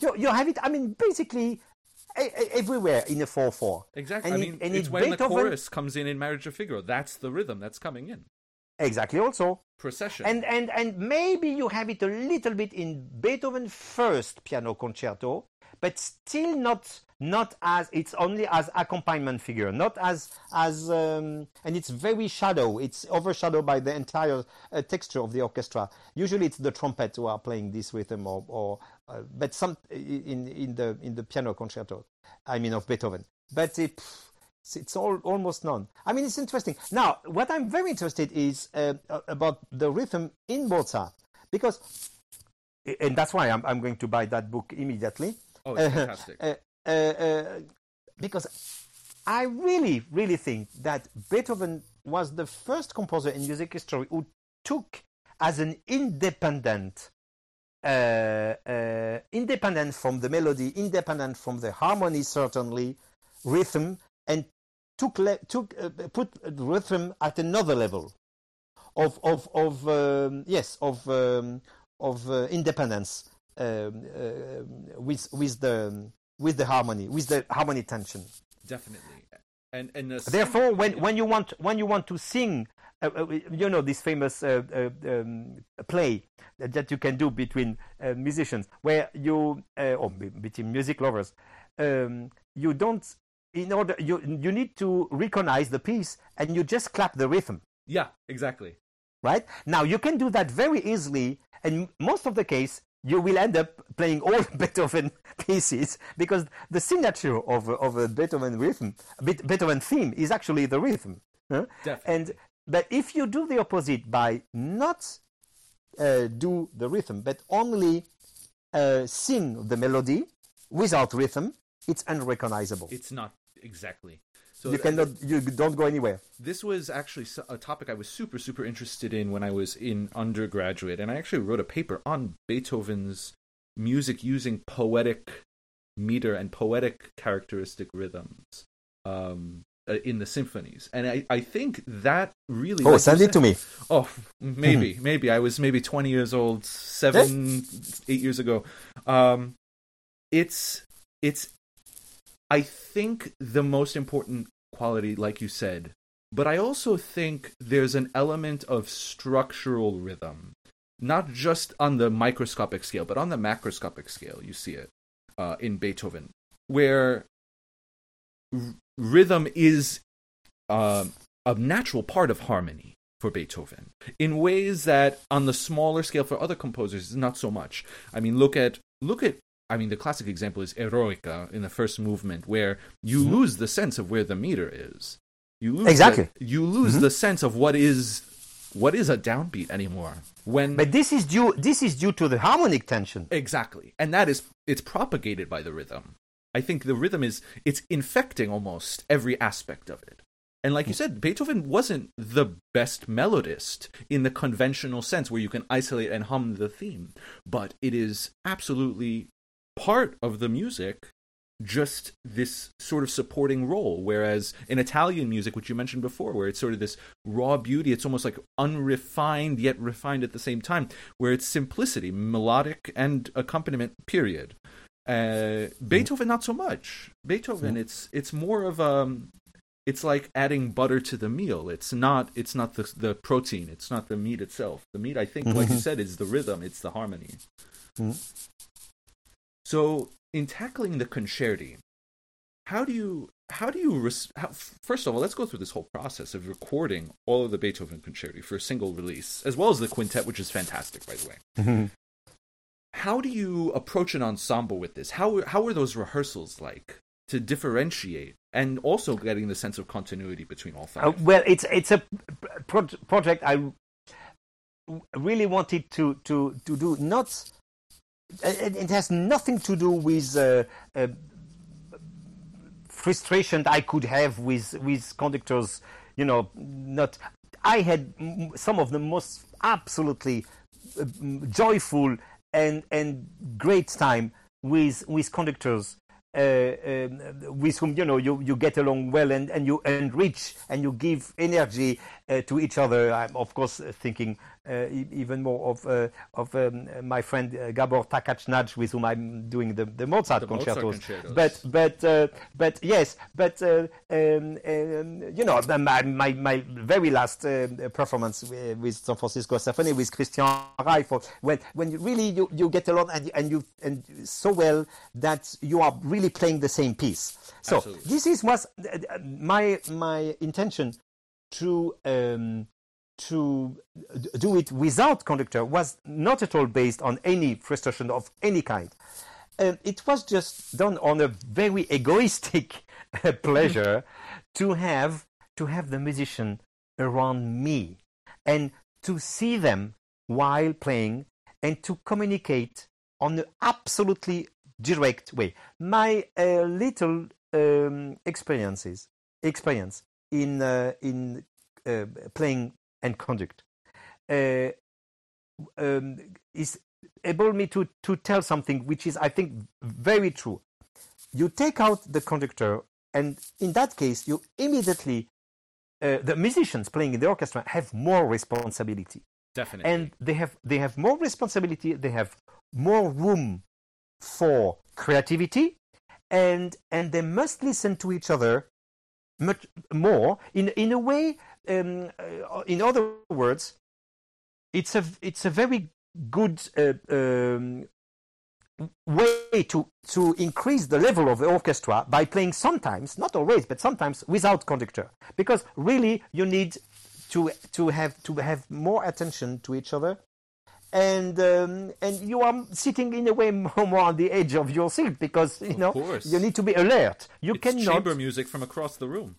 You, you have it, I mean, basically everywhere in a 4 4. Exactly. And I mean, it, it's when Beethoven... the chorus comes in in Marriage of Figaro. That's the rhythm that's coming in. Exactly, also. Procession. And, and, and maybe you have it a little bit in Beethoven first piano concerto, but still not not as it's only as accompaniment figure, not as as um, and it's very shadow. It's overshadowed by the entire uh, texture of the orchestra. Usually, it's the trumpet who are playing this rhythm, or, or uh, but some in in the in the piano concerto. I mean of Beethoven, but it, it's all almost none. I mean, it's interesting. Now, what I'm very interested is uh, about the rhythm in Mozart because, and that's why I'm I'm going to buy that book immediately. Oh, it's fantastic. Uh, uh, uh, because I really, really think that Beethoven was the first composer in music history who took as an independent, uh, uh, independent from the melody, independent from the harmony, certainly, rhythm, and took le- took uh, put rhythm at another level of of of um, yes of um, of uh, independence um, with with the with the harmony, with the harmony tension. Definitely, and and the therefore, when when you want when you want to sing, uh, uh, you know this famous uh, uh um, play that you can do between uh, musicians, where you uh, or between music lovers, um, you don't. In order, you you need to recognize the piece, and you just clap the rhythm. Yeah, exactly. Right now, you can do that very easily, and most of the case, you will end up playing all Beethoven pieces because the signature of, of a Beethoven rhythm, Beethoven theme is actually the rhythm. Huh? And but if you do the opposite by not uh, do the rhythm but only uh, sing the melody without rhythm, it's unrecognizable. It's not exactly. So you cannot, you don't go anywhere. This was actually a topic I was super, super interested in when I was in undergraduate, and I actually wrote a paper on Beethoven's music using poetic meter and poetic characteristic rhythms um, uh, in the symphonies, and I, I think that really. Oh, like send it to me. Oh, maybe, maybe I was maybe twenty years old, seven, eight years ago. Um, it's it's I think the most important quality, like you said, but I also think there's an element of structural rhythm, not just on the microscopic scale, but on the macroscopic scale. You see it uh, in Beethoven, where r- rhythm is uh, a natural part of harmony for Beethoven in ways that on the smaller scale for other composers is not so much. I mean, look at look at I mean, the classic example is Eroica in the first movement, where you mm-hmm. lose the sense of where the meter is. You lose exactly. The, you lose mm-hmm. the sense of what is what is a downbeat anymore. When but this is due this is due to the harmonic tension. Exactly, and that is it's propagated by the rhythm. I think the rhythm is it's infecting almost every aspect of it. And like you said, Beethoven wasn't the best melodist in the conventional sense where you can isolate and hum the theme, but it is absolutely part of the music just this sort of supporting role. Whereas in Italian music, which you mentioned before, where it's sort of this raw beauty, it's almost like unrefined yet refined at the same time, where it's simplicity, melodic and accompaniment, period. Uh, Beethoven, not so much. Beethoven, it's it's more of a it's like adding butter to the meal. It's not it's not the the protein. It's not the meat itself. The meat, I think, like you Mhm. said, is the rhythm. It's the harmony. So in tackling the concerti, how do you how do you res- how, first of all let's go through this whole process of recording all of the Beethoven concerti for a single release as well as the quintet which is fantastic by the way. Mhm. How do you approach an ensemble with this? How how are those rehearsals like to differentiate and also getting the sense of continuity between all five? Uh, well, it's it's a pro- project I really wanted to to to do. Not it, it has nothing to do with uh, uh, frustration I could have with with conductors. You know, not. I had some of the most absolutely uh, joyful and and great time with with conductors uh, um, with whom you know you, you get along well and, and you enrich and you give energy uh, to each other. I'm of course uh, thinking uh, even more of uh, of um, my friend uh, Gabor Takács-Nagy with whom I'm doing the, the Mozart The Mozart concertos. concertos. But but uh, but yes, but uh, um, um, you know my my, my very last uh, performance with, San Francisco Symphony with Christian Reif, when when you really you, you get along and and you and so well that you are really playing the same piece. So Absolutely. this is was uh, uh, my my intention to. Um, to do it without conductor was not at all based on any frustration of any kind. Um, it was just done on a very egoistic pleasure to have to have the musician around me and to see them while playing and to communicate on an absolutely direct way. My uh, little um, experiences experience in uh, in uh, playing and conduct uh, um, is able me to to tell something which is I think very true. You take out the conductor, and in that case, you immediately uh, the musicians playing in the orchestra have more responsibility, Definitely. and they have they have more responsibility. They have more room for creativity, and and they must listen to each other much more in in a way. Um, uh, in other words, it's a it's a very good uh, um, way to to increase the level of the orchestra by playing sometimes, not always, but sometimes without conductor, because really you need to to have to have more attention to each other. And um, and you are sitting in a way more, on the edge of your seat because you Of know course. you need to be alert. You it's cannot chamber music from across the room.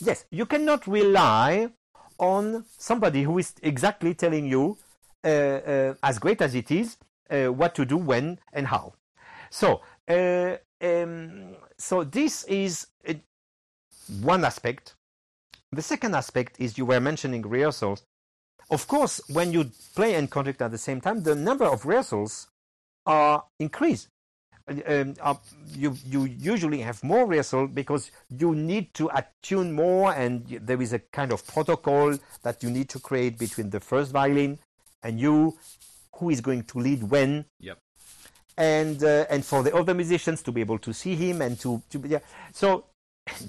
Yes, you cannot rely on somebody who is exactly telling you, uh, uh, as great as it is, uh, what to do, when, and how. So, uh, um, so this is one aspect. The second aspect is you were mentioning rehearsals. Of course, when you play and conduct at the same time, the number of rehearsals are increased um, uh, you you usually have more rehearsal because you need to attune more, and there is a kind of protocol that you need to create between the first violin and you, who is going to lead when, Yep. and uh, and for the other musicians to be able to see him and to, to yeah. So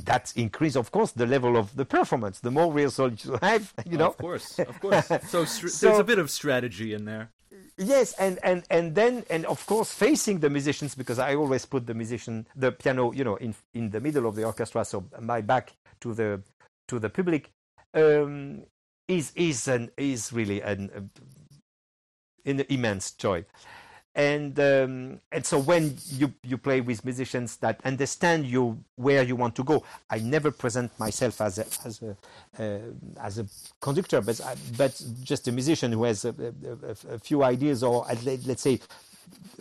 that increase, of course, the level of the performance. The more rehearsal you have, you know, of course, of course. So, str- So- there's a bit of strategy in there. Yes, and, and, and then and of course facing the musicians because I always put the musician the piano you know in in the middle of the orchestra so my back to the to the public um, is is an is really an, an immense joy and um, and so when you you play with musicians that understand you where you want to go i never present myself as a as a uh, as a conductor but but just a musician who has a, a, a- few ideas or at let's say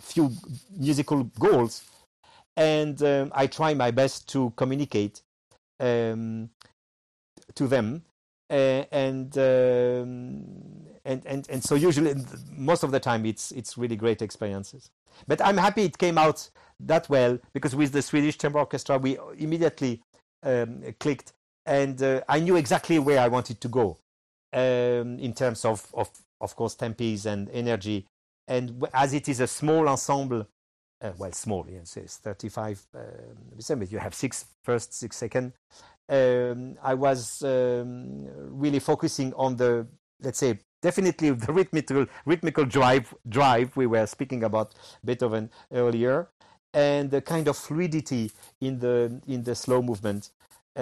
few musical goals. And um, i try my best to communicate um, to them. Uh, and um, and and and so usually most of the time it's it's really great experiences. But i'm happy it came out that well because with the swedish chamber orchestra we immediately um, clicked and uh, i knew exactly where i wanted to go um, in terms of of of course tempis and energy. And as it is a small ensemble uh, well small yes it's 35 um, you have six first six second um, I was um, really focusing on the, let's say, definitely the rhythmical rhythmical drive drive we were speaking about Beethoven earlier, and the kind of fluidity in the in the slow movement, uh,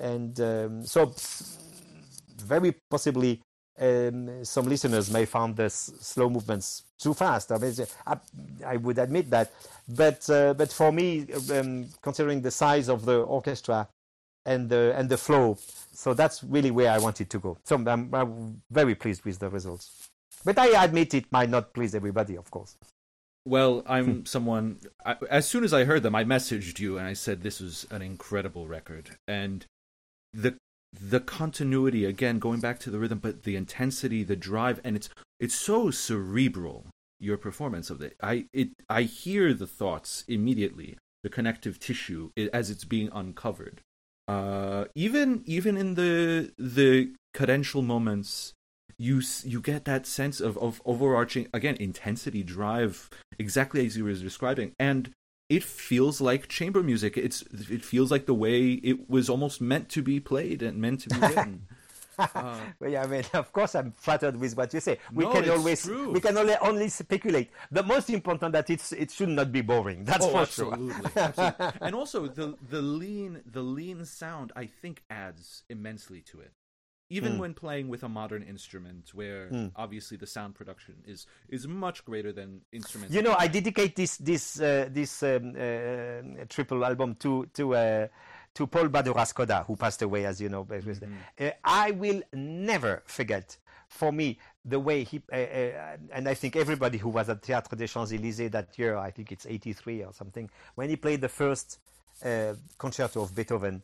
and um, so very possibly um, some listeners may find the slow movements too fast. I, mean, I, I would admit that, but uh, but for me, um, considering the size of the orchestra and the and the flow, so that's really where I wanted to go. So I'm, I'm very pleased with the results. But I admit it might not please everybody, of course. Well, I'm someone. I, as soon as I heard them, I messaged you and I said this was an incredible record, and the the continuity again, going back to the rhythm, but the intensity, the drive, and it's it's so cerebral. Your performance of it, I it I hear the thoughts immediately, the connective tissue as it's being uncovered. Uh, even even in the the cadential moments, you you get that sense of, of overarching again intensity drive exactly as you were describing. And it feels like chamber music. It's it feels like the way it was almost meant to be played and meant to be written Uh, well, yeah, I mean, of course, I'm flattered with what you say. We No, can always, true. we can only only speculate. The most important that it's it should not be boring. That's oh, for absolutely, sure. absolutely. and also the the lean the lean sound i think adds immensely to it even Mm. when playing with a modern instrument where Mm. obviously the sound production is is much greater than instruments You know, I dedicate this this uh, this um, uh, triple album to to uh, to Paul Badura who passed away, as you know. was- Uh, I will never forget. For me, the way he uh, uh, and I think everybody who was at Théâtre des Champs Élysées that year, I think it's '83 or something, when he played the first uh, concerto of Beethoven,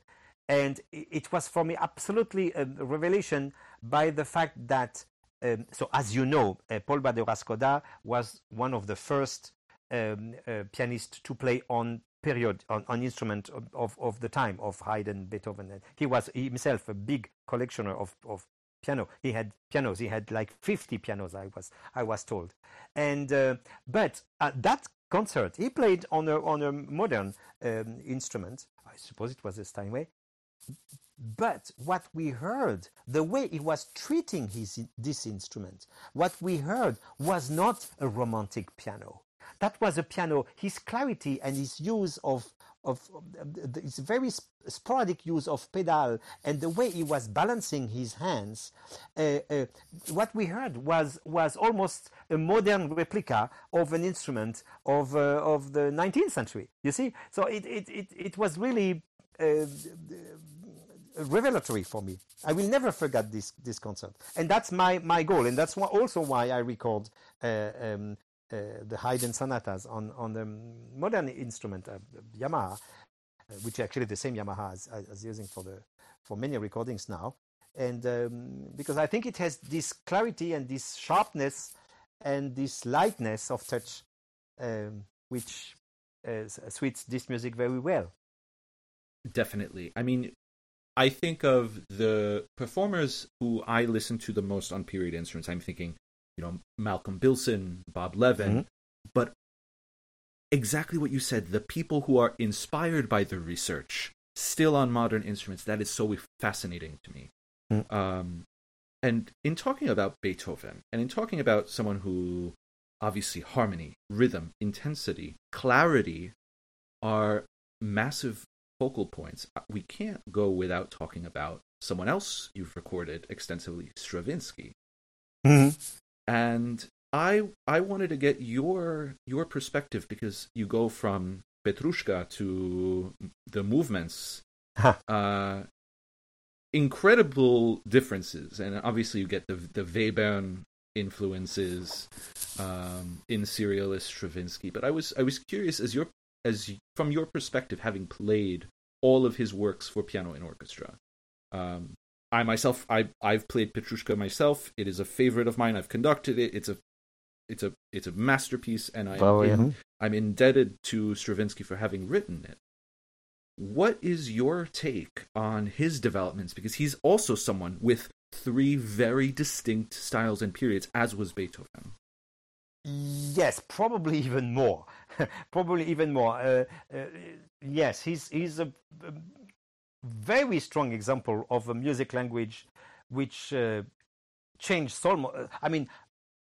and it was for me absolutely a revelation by the fact that um, so as you know, uh, Paul Badura was one of the first um, uh, pianists to play on period on, instrument of, of, of the time of Haydn, Beethoven. He was himself a big collectioner of, of piano. He had pianos. He had like 50 pianos. I was I was told, and uh, but at that concert he played on a on a modern um, instrument. I suppose it was a Steinway. But what we heard, the way he was treating his, this instrument, what we heard was not a romantic piano. That was a piano, his clarity and his use of, of, his very sporadic use of pedal and the way he was balancing his hands. Uh, uh, what we heard was, was almost a modern replica of an instrument of, uh, of the 19th century. You see? So it, it, it, it was really. Uh, revelatory for me. I will never forget this this concert, and that's my my goal, and that's also why I record uh, um, the Haydn sonatas on on the modern instrument uh, Yamaha, uh, which actually the same Yamaha as, as using for the for many recordings now, and um, because I think it has this clarity and this sharpness and this lightness of touch, um, which uh, suits this music very well. Definitely. I mean, I think of the performers who I listen to the most on period instruments. I'm thinking, you know, Malcolm Bilson, Bob Levin, Mhm. but exactly what you said, the people who are inspired by the research still on modern instruments, that is so fascinating to me. Mm. Um, and in talking about Beethoven, and in talking about someone who obviously harmony, rhythm, intensity, clarity are massive focal points, uh, we can't go without talking about someone else you've recorded extensively, Stravinsky. And I I wanted to get your your perspective because you go from Petrushka to the movements, Huh. uh, incredible differences, and obviously you get the the Webern influences um, in serialist Stravinsky. But I was I was curious as your as from your perspective, having played all of his works for piano and orchestra. Um, I myself, I I've played Petrushka myself. It is a favorite of mine. I've conducted it. It's a it's a it's a masterpiece, and Oh, yeah. in- I'm indebted to Stravinsky for having written it. What is your take on his developments? Because he's also someone with three very distinct styles and periods, as was Beethoven. Yes, probably even more. probably even more. Uh, uh, yes, he's he's a, very strong example of a music language which uh, changed so much. I mean,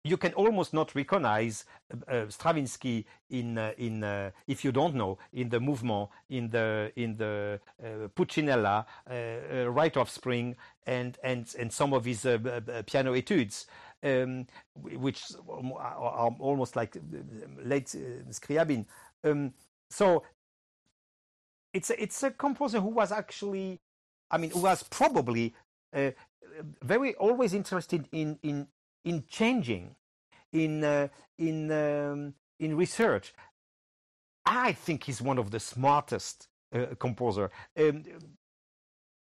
you can almost not recognize uh, Stravinsky in uh, in uh, if you don't know in the movement in the in the uh, Pulcinella, uh, uh, Rite of Spring, and and and some of his piano etudes. Um, which are almost like late Scriabin. Um, so it's a, it's a composer who was actually, I mean, who was probably very always interested in in in changing, in uh, in um, in research. I think he's one of the smartest uh, composer. Um,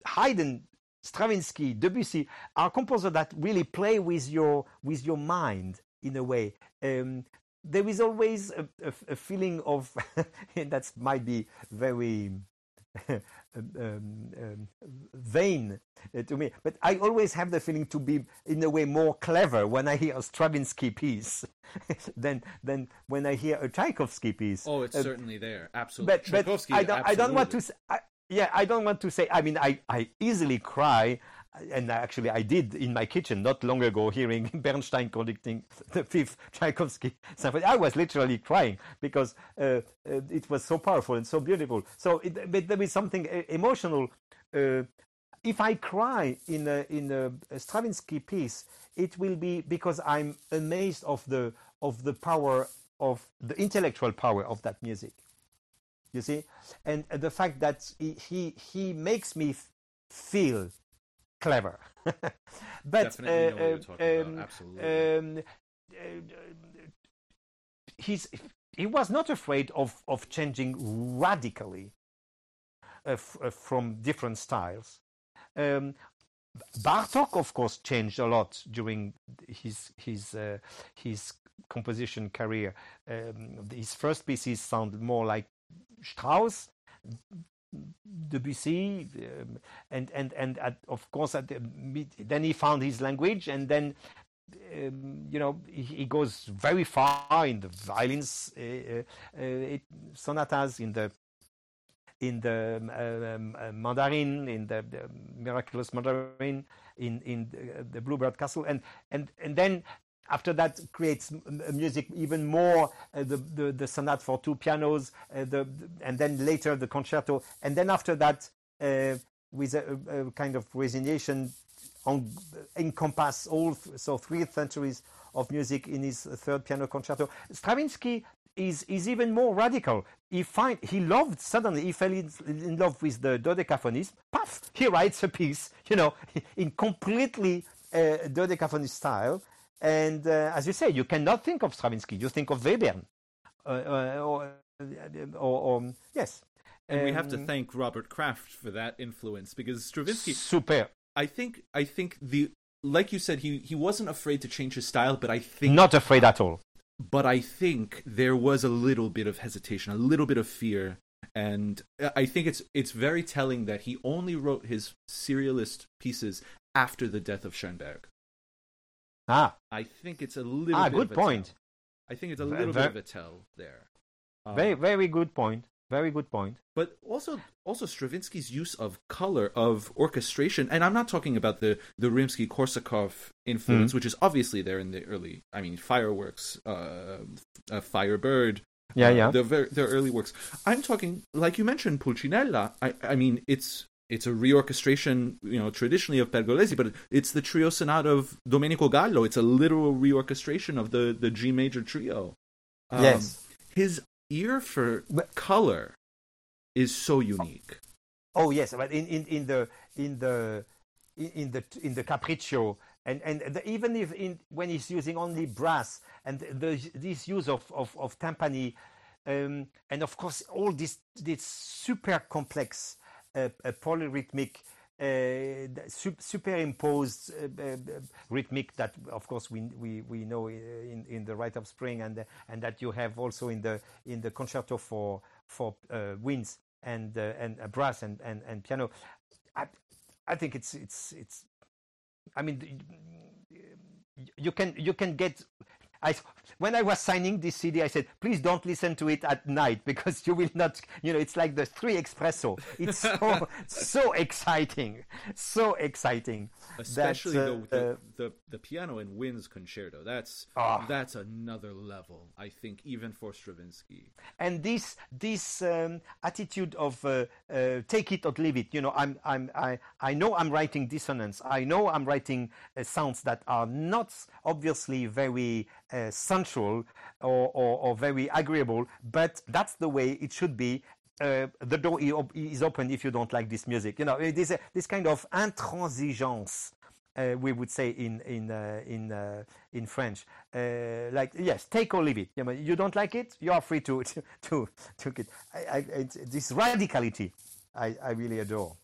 Haydn, Stravinsky, Debussy are composers that really play with your with your mind in a way. Um, there is always a, a, a feeling of that might be very um, um, vain uh, to me. But I always have the feeling to be, in a way, more clever when I hear a Stravinsky piece than than when I hear a Tchaikovsky piece. Oh, it's uh, certainly there, absolutely. But, but I don't, absolutely. I don't want to. I, yeah, I don't want to say. I mean, I, I easily cry and actually I did in my kitchen not long ago hearing Bernstein conducting the fifth Tchaikovsky symphony. I was literally crying because uh, uh, it was so powerful and so beautiful. So it, but there is something uh, emotional. Uh, if I cry in a, in a Stravinsky piece, it will be because I'm amazed of the of the power of the intellectual power of that music. You see, and the fact that he he, he makes me feel clever. but uh, uh um, um, uh, he's he was not afraid of of changing radically uh, f- from different styles. Um, Bartok, of course, changed a lot during his his uh, his composition career. Um, his first pieces sounded more like Strauss. Debussy, um, and and and at, of course, at the, then he found his language, and then um, you know he, he, goes very far in the violins uh, uh, uh sonatas, in the in the um, uh, Mandarin, in the, the, miraculous Mandarin, in in the, the Bluebeard Castle, and and and then after that creates music even more uh, the, the, the sonata for two pianos uh, the, and then later the concerto. And then after that uh, with a, a, kind of resignation on, encompass all so three centuries of music in his third piano concerto. Stravinsky is is even more radical. He find he loved suddenly he fell in, in love with the dodecaphonism puff! He writes a piece you know in completely uh, dodecaphonic style and uh, as you say, you cannot think of Stravinsky. You think of Webern, uh, uh or, or, or, yes. And um, we have to um, thank Robert Kraft for that influence because Stravinsky. Super. I think. I think the like you said, he he wasn't afraid to change his style, but I think not afraid at all. But I think there was a little bit of hesitation, a little bit of fear, and I think it's it's very telling that he only wrote his serialist pieces after the death of Schoenberg. Ah, I think it's a little. Ah, bit good point. Tell. I think it's a little very, bit of a tell there. Um, very, very good point. Very good point. But also, also Stravinsky's use of color, of orchestration, and I'm not talking about the the Rimsky-Korsakov influence, mm. which is obviously there in the early. I mean, fireworks, uh, uh Firebird. Yeah, yeah. Uh, the very, the early works. I'm talking, like you mentioned, Pulcinella. I, I mean, it's it's a reorchestration, you know, traditionally of Pergolesi, but it's the trio sonata of Domenico Gallo. It's a literal reorchestration of the the G major trio. Um, yes, his ear for but, color is so unique. Oh yes, but in, in, in the in the in the in the Capriccio and and the, even if in when he's using only brass and the, this use of of, of timpani um, and of course all this this super complex a, a polyrhythmic uh, superimposed uh, uh, rhythmic that of course we we, we know in, in the Rite of Spring and and that you have also in the in the concerto for for uh, winds and uh, and brass and, and, and piano. I, I think it's it's it's I mean you can you can get I, when I was signing this CD, I said, please don't listen to it at night because you will not, you know, it's like the three espresso. It's so, so exciting, so exciting. Especially that, uh, the, the, the, the, piano in Wind's concerto. That's, oh. that's another level, I think, even for Stravinsky. And this, this um, attitude of uh, uh, take it or leave it, you know, I'm, I'm, I, I know I'm writing dissonance. I know I'm writing uh, sounds that are not obviously very uh, sensual or, or, or, very agreeable, but that's the way it should be. Uh, the door is open if you don't like this music. You know, it is a, this kind of intransigence. Uh, we would say in in uh, in uh, in French, uh, like yes, take or leave it. You, know, you don't like it, you are free to to to, to it. I, I, this radicality, I, I really adore.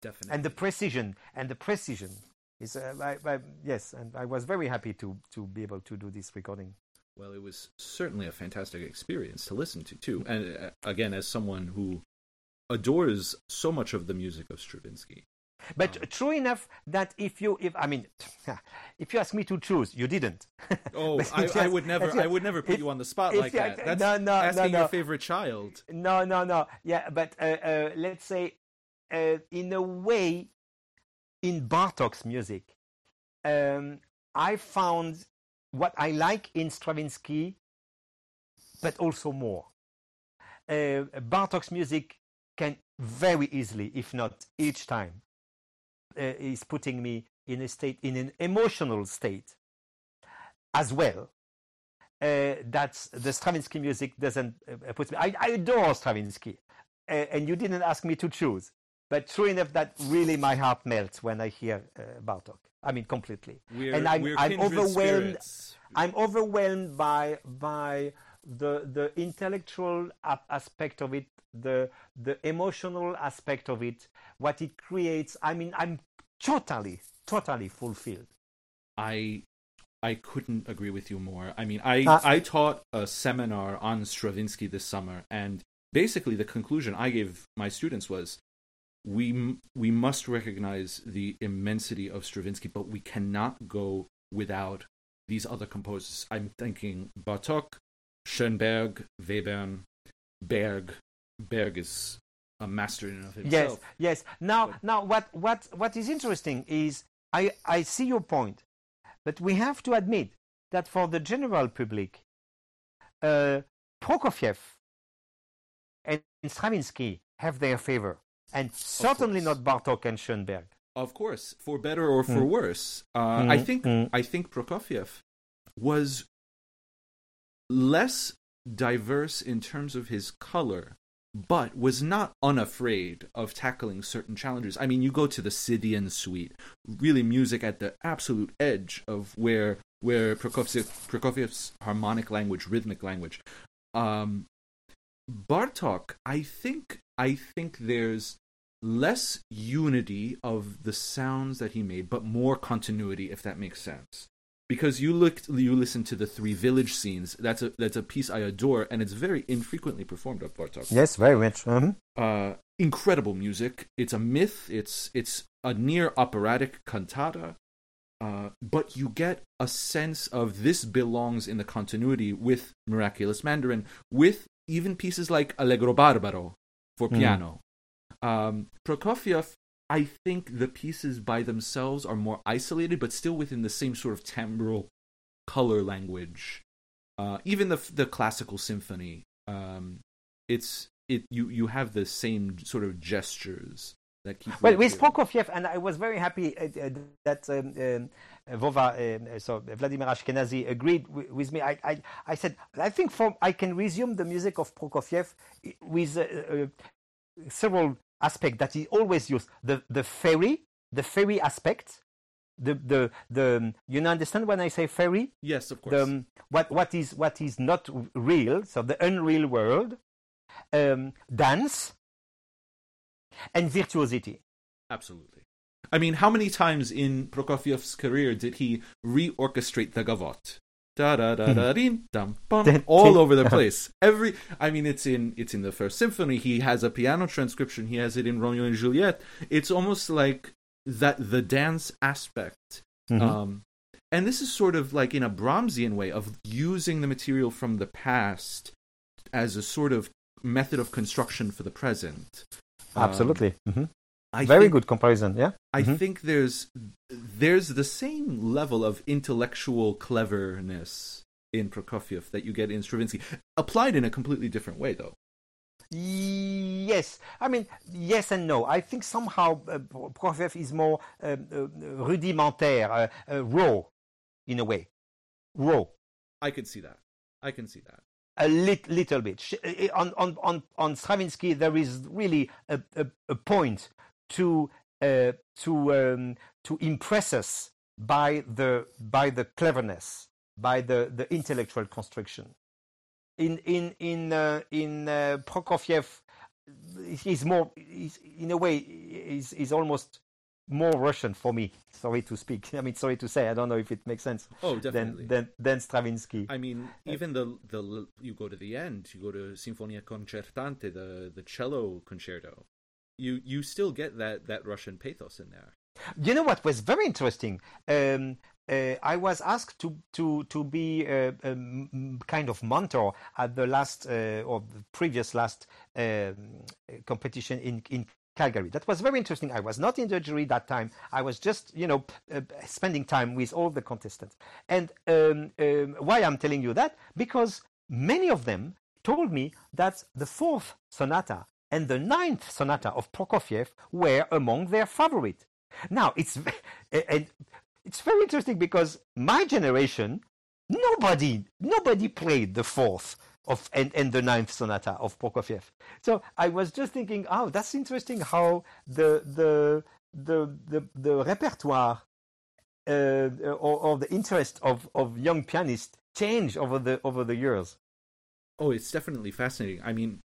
Definitely. And the precision and the precision is I, I, yes, and I was very happy to to be able to do this recording. Well, it was certainly a fantastic experience to listen to too, and uh, again, as someone who adores so much of the music of Stravinsky. But um, true enough that if you, if I mean, if you ask me to choose, you didn't. Oh, I, I, would never, I would never put if, you on the spot like you, that. That's no, no, asking no, no. your favorite child. No, no, no. Yeah, but uh, uh, let's say, uh, in a way, in Bartok's music, um, I found what I like in Stravinsky, but also more. Uh, Bartok's music can very easily, if not each time, uh, is putting me in a state, in an emotional state as well. Uh, that's the Stravinsky music doesn't uh, put me. I, I adore Stravinsky, uh, and you didn't ask me to choose. But true enough, that really my heart melts when I hear uh, Bartok. I mean, completely. We're, and I'm, I'm overwhelmed. Spirits. I'm overwhelmed by by the the intellectual aspect of it, the the emotional aspect of it, what it creates. I mean, I'm totally, totally fulfilled. I I couldn't agree with you more. I mean, I uh, I taught a seminar on Stravinsky this summer, and basically the conclusion I gave my students was we we must recognize the immensity of Stravinsky, but we cannot go without these other composers. I'm thinking Bartok, Schoenberg, Webern, Berg. Berg is a master in of himself. Yes, yes. Now, but, now, what what what is interesting is I I see your point, but we have to admit that for the general public, uh, Prokofiev and Stravinsky have their favor and certainly not Bartok and Schoenberg. Of course, for better or for mm. worse. Uh, mm. I think mm. I think Prokofiev was less diverse in terms of his color, but was not unafraid of tackling certain challenges. I mean, you go to the Scythian suite, really music at the absolute edge of where where Prokofiev, Prokofiev's harmonic language, rhythmic language. Um, Bartok, I think I think there's less unity of the sounds that he made, but more continuity, if that makes sense. Because you look, you listen to the three village scenes. That's a that's a piece I adore, and it's very infrequently performed at Bartok. Yes, very much. Mm-hmm. Uh, incredible music. It's a myth. It's it's a near operatic cantata, uh, but you get a sense of this belongs in the continuity with Miraculous Mandarin, with even pieces like Allegro Barbaro for mm. piano. Um, Prokofiev, I think the pieces by themselves are more isolated, but still within the same sort of timbral color language. Uh, even the the classical symphony, um, it's it you you have the same sort of gestures. Well, with Prokofiev, and I was very happy uh, uh that um, um, Vova, uh, so Vladimir Ashkenazy, agreed w- with me. I, I, I said I think from I can resume the music of Prokofiev with uh, uh, several aspects that he always used. The the fairy, the fairy aspect. The the the you understand when I say fairy? Yes, of course. The, um, what what is what is not real? So the unreal world, um, dance, and virtuosity. Absolutely. I mean, how many times in Prokofiev's career did he reorchestrate the gavotte? da da da da ding dum bum all over the place. Every I mean it's in it's in the first symphony. He has a piano transcription. He has it in Romeo and Juliet. It's almost like that the dance aspect mm-hmm. um, and this is sort of like in a Brahmsian way of using the material from the past as a sort of method of construction for the present. Um, Absolutely. hmm I Very think- good comparison. Yeah. I Mhm. think there's there's the same level of intellectual cleverness in Prokofiev that you get in Stravinsky, applied in a completely different way, though. Yes, I mean yes and no. I think somehow uh, Prokofiev is more um, uh, rudimentaire, uh, uh, raw, in a way, raw. I can see that. I can see that. A lit, little bit. Sh- uh, On, on, on, on Stravinsky, there is really a, a, a point to, uh, to, um, to impress us by the, by the cleverness, by the, the intellectual construction. In, in, in, uh, in uh, Prokofiev, he's more, he's, in a way, he's, he's almost more Russian for me. Sorry to speak. I mean, sorry to say. I don't know if it makes sense. Oh, definitely. Than, than, than Stravinsky. I mean, even the the you go to the end, you go to Sinfonia Concertante, the the cello concerto. You you still get that that Russian pathos in there. You know what was very interesting? Um, uh, I was asked to to to be a kind of mentor at the last uh, or the previous last um, competition in in Calgary. That was very interesting. I was not in the jury that time. I was just you know uh, spending time with all the contestants. And um, um, why I'm telling you that because many of them told me that the fourth sonata and the ninth sonata of Prokofiev were among their favorite. Now it's and it's very interesting because my generation, nobody nobody played the fourth of and, and the ninth sonata of Prokofiev. So I was just thinking, oh, that's interesting how the the the the, the repertoire uh, or, or the interest of, of young pianists change over the over the years. Oh, it's definitely fascinating. I mean,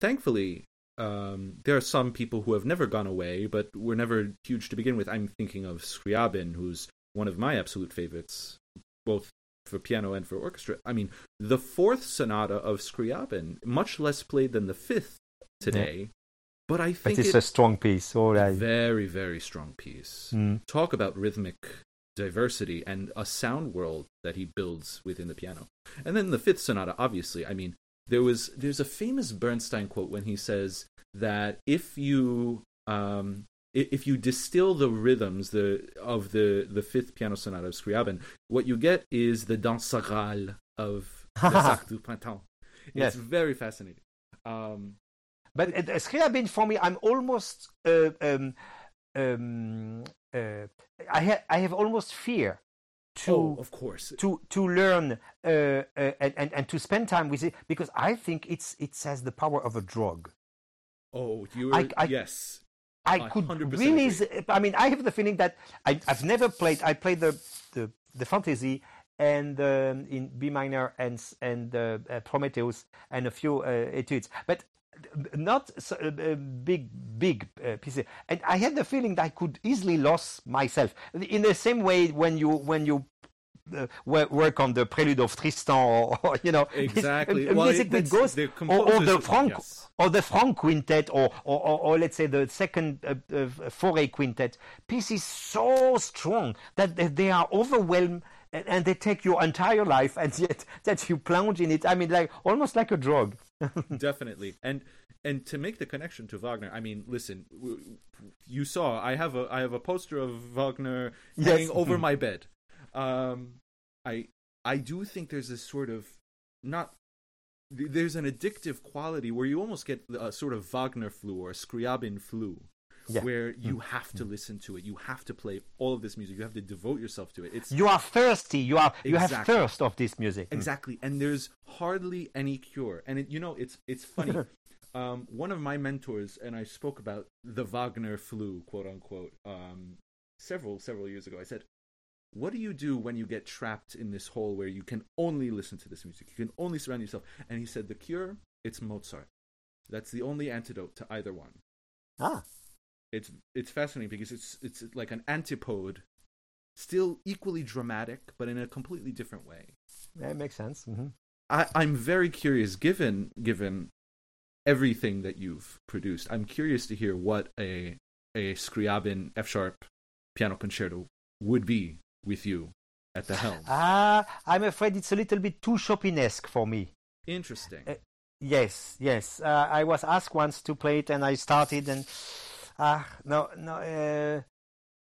thankfully, um, there are some people who have never gone away, but were never huge to begin with. I'm thinking of Scriabin, who's one of my absolute favorites, both for piano and for orchestra. I mean, the fourth sonata of Scriabin, much less played than the fifth today, but I But think it's it- a strong piece. All right. very, very strong piece. Mm. Talk about rhythmic diversity and a sound world that he builds within the piano. And then the fifth sonata, obviously, I mean, there was there's a famous Bernstein quote when he says that if you um if you distill the rhythms the of the the fifth piano sonata of Scriabin, what you get is the danse sacrale of the Sacre du Printemps. It's Yes. very fascinating. Um, But uh, Scriabin, for me, I'm almost. Uh, um, um, uh, I, ha- I have almost fear to oh, of course. to to learn uh, uh, and, and and to spend time with it because I think it's it has the power of a drug. Oh, you I- I- yes. I I could really. agree. I mean, I have the feeling that I, I've never played. I played the the, the fantasy and um, in B minor and and uh, uh, Prometheus and a few uh, etudes, but not so, uh, big big uh, pieces. And I had the feeling that I could easily lose myself in the same way when you when you. Uh, work on the prelude of Tristan, or, or you know, Exactly. Well, music it- that goes, the or, or the Franck, yes. or the Franck quintet, or or, or, or let's say the second uh, uh, Fauré quintet, pieces so strong that they, are overwhelmed and, they take your entire life, and yet that you plunge in it. I mean, like almost like a drug. definitely and and to make the connection to wagner i mean listen w- you saw i have a i have a poster of wagner Yes. hanging over my bed um i i do think there's this sort of not there's an addictive quality where you almost get a sort of wagner flu or a scriabin flu Yeah. Mm. where you have to listen to it you have to play all of this music you have to devote yourself to it it's You are thirsty. You are you have thirst of this music. Exactly, and there's hardly any cure. And it, you know, it's it's funny. um, one of my mentors and I spoke about the Wagner flu, quote unquote, um, several several years ago. I said, "What do you do when you get trapped in this hole where you can only listen to this music? You can only surround yourself?" And he said, "The cure, it's Mozart. That's the only antidote to either one." Ah, It's it's fascinating because it's it's like an antipode, still equally dramatic, but in a completely different way. that makes sense. hmm I, I'm very curious, given given everything that you've produced. I'm curious to hear what a a Scriabin F sharp piano concerto would be with you. at the helm. Ah, I'm afraid it's a little bit too Chopinesque for me. Interesting. Uh, yes, yes. Uh, I was asked once to play it, and I started, and ah, no, no. Uh,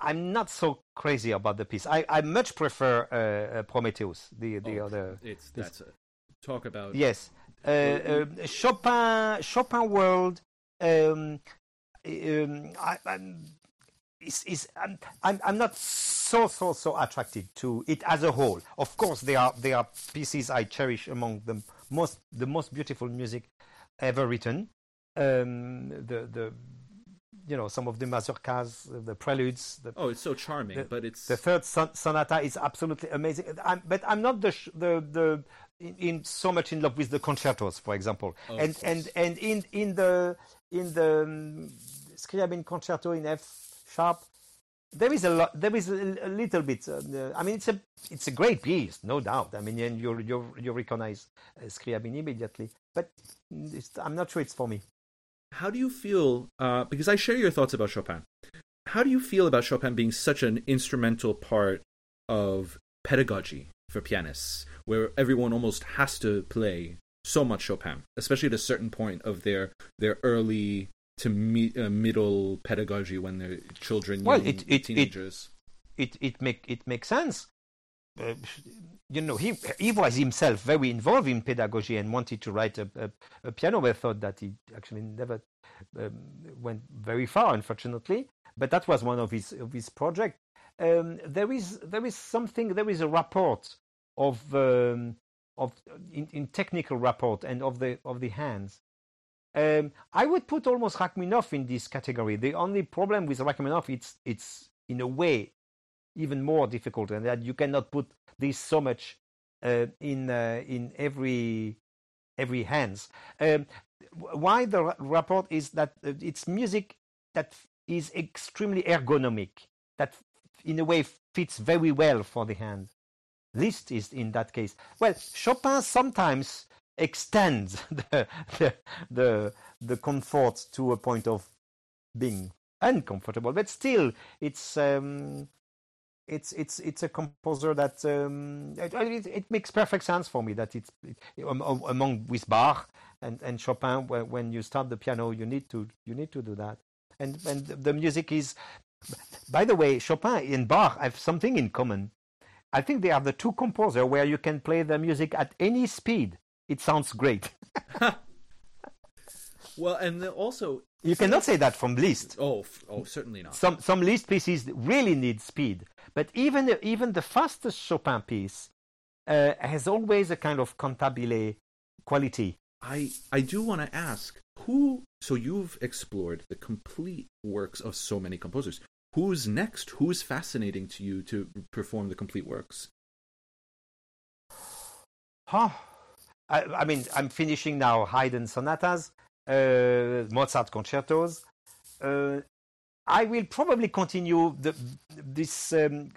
I'm not so crazy about the piece. I, I much prefer uh, uh, Prometheus, the the Oh, other. it's this- that's a, talk about Yes, uh, uh, Chopin Chopin World. Um, um, I, I'm, is, is, I'm, I'm, I'm not so so so attracted to it as a whole. Of course, there are there are pieces I cherish among the most the most beautiful music ever written. Um, the the you know some of the mazurkas, the preludes, the Oh, it's so charming, the- but it's the third son- sonata is absolutely amazing. I'm, but I'm not the sh- the the in, in so much in love with the concertos, for example, Of and and and in in the in the um, Scriabin concerto in F sharp. There is a lot. There is a, a little bit. Uh, uh, I mean, it's a it's a great piece, no doubt. I mean, and you you you recognize uh, Scriabin immediately. But I'm not sure it's for me. how do you feel? Uh, because I share your thoughts about Chopin. How do you feel about Chopin being such an instrumental part of pedagogy for pianists, where everyone almost has to play so much Chopin, especially at a certain point of their their early to mi- uh, middle pedagogy when they're children, Well, young it- it- it- teenagers. it it make it makes sense. Uh, you know, he he was himself very involved in pedagogy and wanted to write a, a, a piano method that he actually never um, went very far, unfortunately. But that was one of his of his projects. Um, there is there is something there is a report of um, of in, in technical report and of the of the hands. Um, I would put almost Rachmaninoff in this category. The only problem with Rachmaninoff, it's it's in a way even more difficult, and that you cannot put this so much uh, in uh, in every every hands. Um, why the rapport is that uh, it's music that is extremely ergonomic, that in a way fits very well for the hand. Liszt is in that case. Well, Chopin sometimes extends the the the, the comfort to a point of being uncomfortable, but still, it's um, it's it's it's a composer that um, it, it, makes perfect sense for me that it's it, among with Bach and, and Chopin when, when you start the piano you need to you need to do that. And and the music is by the way Chopin and Bach have something in common. I think they are the two composers where you can play the music at any speed it sounds great Well, and also, you cannot say that from Liszt oh, f- oh, certainly not. some some Liszt pieces really need speed, but even even the fastest Chopin piece uh, has always a kind of cantabile quality. I I do want to ask who. So you've explored the complete works of so many composers. Who's next? Who's fascinating to you to perform the complete works? Huh. I, I mean, I'm finishing now Haydn sonatas, uh, Mozart concertos. Uh, I will probably continue the, this um,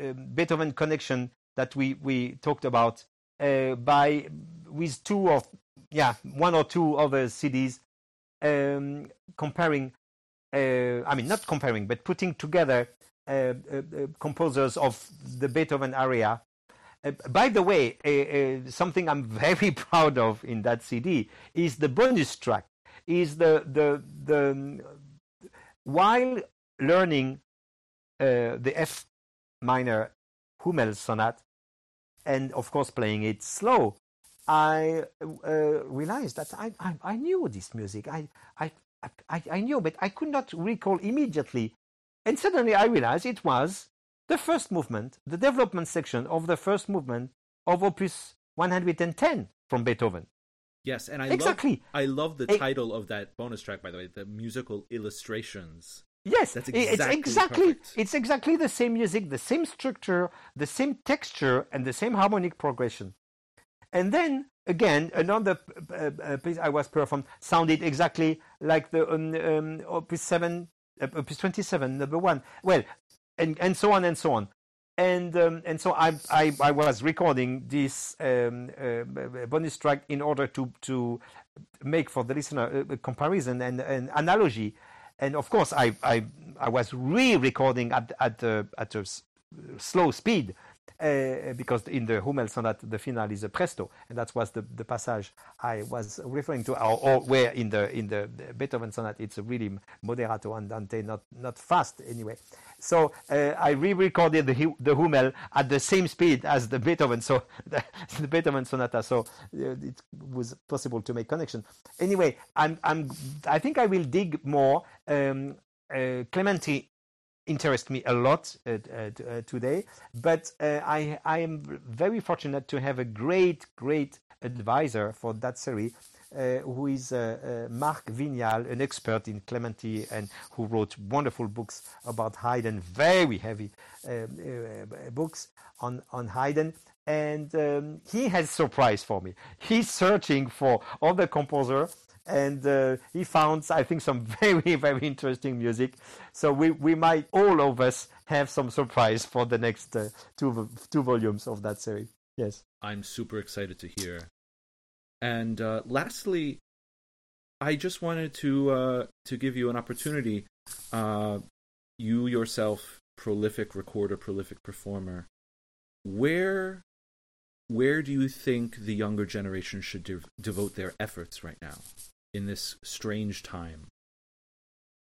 um, Beethoven connection that we, we talked about uh, by with two or yeah one or two other CDs um, comparing. Uh, I mean, not comparing, but putting together uh, uh, uh, composers of the Beethoven area uh, by the way, uh, uh, something I'm very proud of in that CD is the bonus track. Is the the the um, while learning uh, the F minor Hummel sonate, and of course playing it slow, I uh, realized that I, I I knew this music. I I I I knew, but I could not recall immediately, and suddenly I realized it was the first movement, the development section of the first movement of Opus 110 from Beethoven. Yes, and I Exactly. love I love the Eh. title of that bonus track. By the way, the musical illustrations. Yes, That's i- it's exactly exactly perfect. it's exactly the same music, the same structure, the same texture, and the same harmonic progression. And then again, another uh, uh, piece I was performed sounded exactly like the um, um, Opus seven, uh, Opus twenty seven, number one. Well, and and so on and so on. And um, and so I, I I was recording this um, uh, bonus track in order to to make for the listener a, comparison and an analogy. And of course, I I, I was re-recording at at a, at a s- slow speed uh, because in the Hummel sonata the finale is a presto, and that was the, the passage I was referring to, or, or, where in the in the Beethoven sonata it's really moderato andante, not not fast anyway. So uh, I re-recorded the the Hummel at the same speed as the Beethoven, so the, the Beethoven sonata. So uh, it was possible to make connection. Anyway, I'm I'm I think I will dig more. Um, uh, Clementi interest me a lot uh, uh, today. But uh, I, I am very fortunate to have a great, great advisor for that series. Uh, who is uh, uh, Marc Vignal, an expert in Clementi, and who wrote wonderful books about Haydn, very heavy books on, on Haydn. And um, he has surprise for me. He's searching for other composer and uh, he found, I think, some very, very interesting music. So we, we might, all of us, have some surprise for the next uh, two, two volumes of that series. Yes. I'm super excited to hear. And uh, lastly, I just wanted to uh, to give you an opportunity. Uh, you yourself, prolific recorder, prolific performer. Where where do you think the younger generation should de- devote their efforts right now? In this strange time?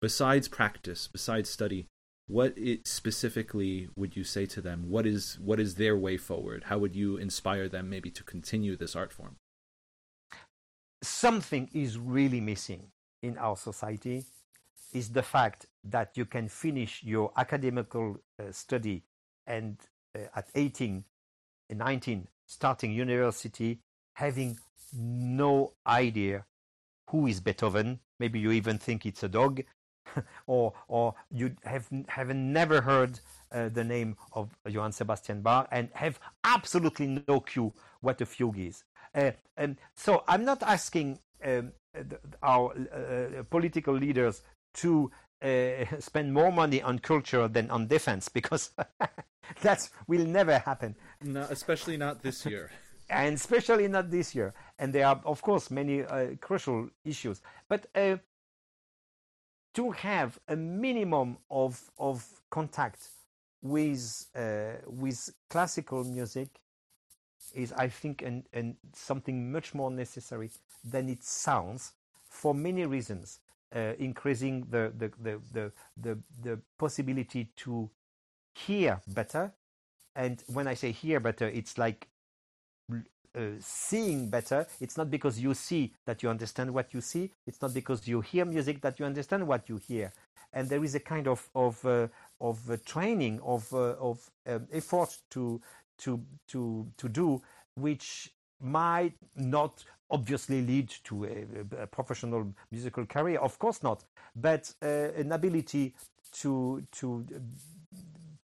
Besides practice, besides study, what it specifically would you say to them? What is what is their way forward? How would you inspire them maybe to continue this art form? Something is really missing in our society is the fact that you can finish your academical uh, study and uh, at 18 19 starting university having no idea who is Beethoven. Maybe you even think it's a dog, or or you have have never heard uh, the name of Johann Sebastian Bach and have absolutely no clue what a fugue is. Uh, and so I'm not asking um, our uh, political leaders to uh, spend more money on culture than on defense because that will never happen. No, especially not this year. and especially not this year. And there are, of course, many uh, crucial issues. But uh, to have a minimum of of contact with uh, with classical music is, I think, and and something much more necessary than it sounds for many reasons. Uh, increasing the the, the the the the possibility to hear better, and when I say hear better, it's like uh, seeing better. It's not because you see that you understand what you see. It's not because you hear music that you understand what you hear. And there is a kind of of uh, of uh, training of uh, of um, effort to to to to do, which might not obviously lead to a, a professional musical career. Of course not, but uh, an ability to to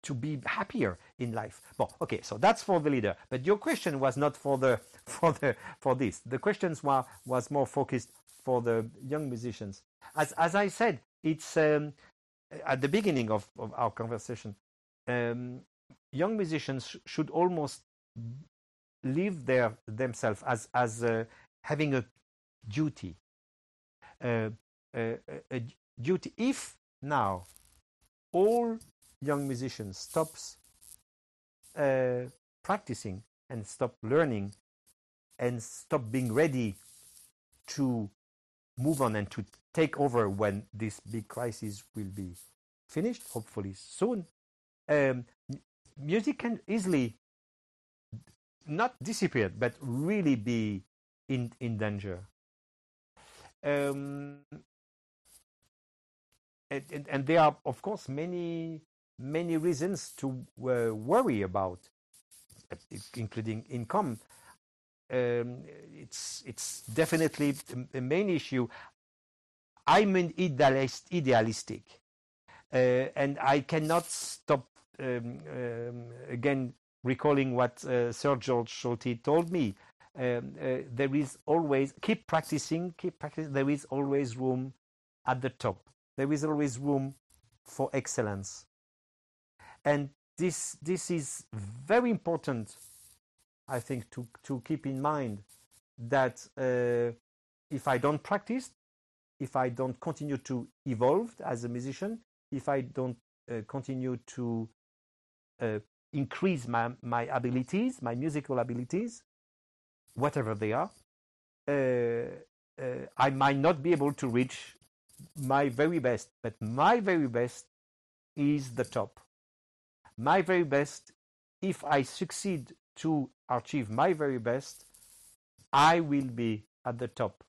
to be happier in life. Well, okay, so that's for the leader. But your question was not for the for the for this. The questions were was more focused for the young musicians. As as I said, it's um, at the beginning of, of our conversation. Um, young musicians sh- should almost live their themselves as as uh, having a duty, uh, a, a duty. If now all young musician stops uh, practicing and stop learning and stop being ready to move on and to take over when this big crisis will be finished, hopefully soon, um, music can easily not disappear, but really be in, in danger. Um, and, and, and, there are, of course, many many reasons to uh, worry about, including income. Um, it's it's definitely a main issue. I'm an idealist, idealistic, uh, and I cannot stop um, um, again recalling what uh, Sir Georg Solti told me. Um, uh, there is always keep practicing, keep practicing. There is always room at the top. There is always room for excellence. And this, this is very important, I think, to, to keep in mind that uh, if I don't practice, if I don't continue to evolve as a musician, if I don't uh, continue to uh, increase my, my abilities, my musical abilities, whatever they are, uh, uh, I might not be able to reach my very best, but my very best is the top. My very best, if I succeed to achieve my very best, I will be at the top.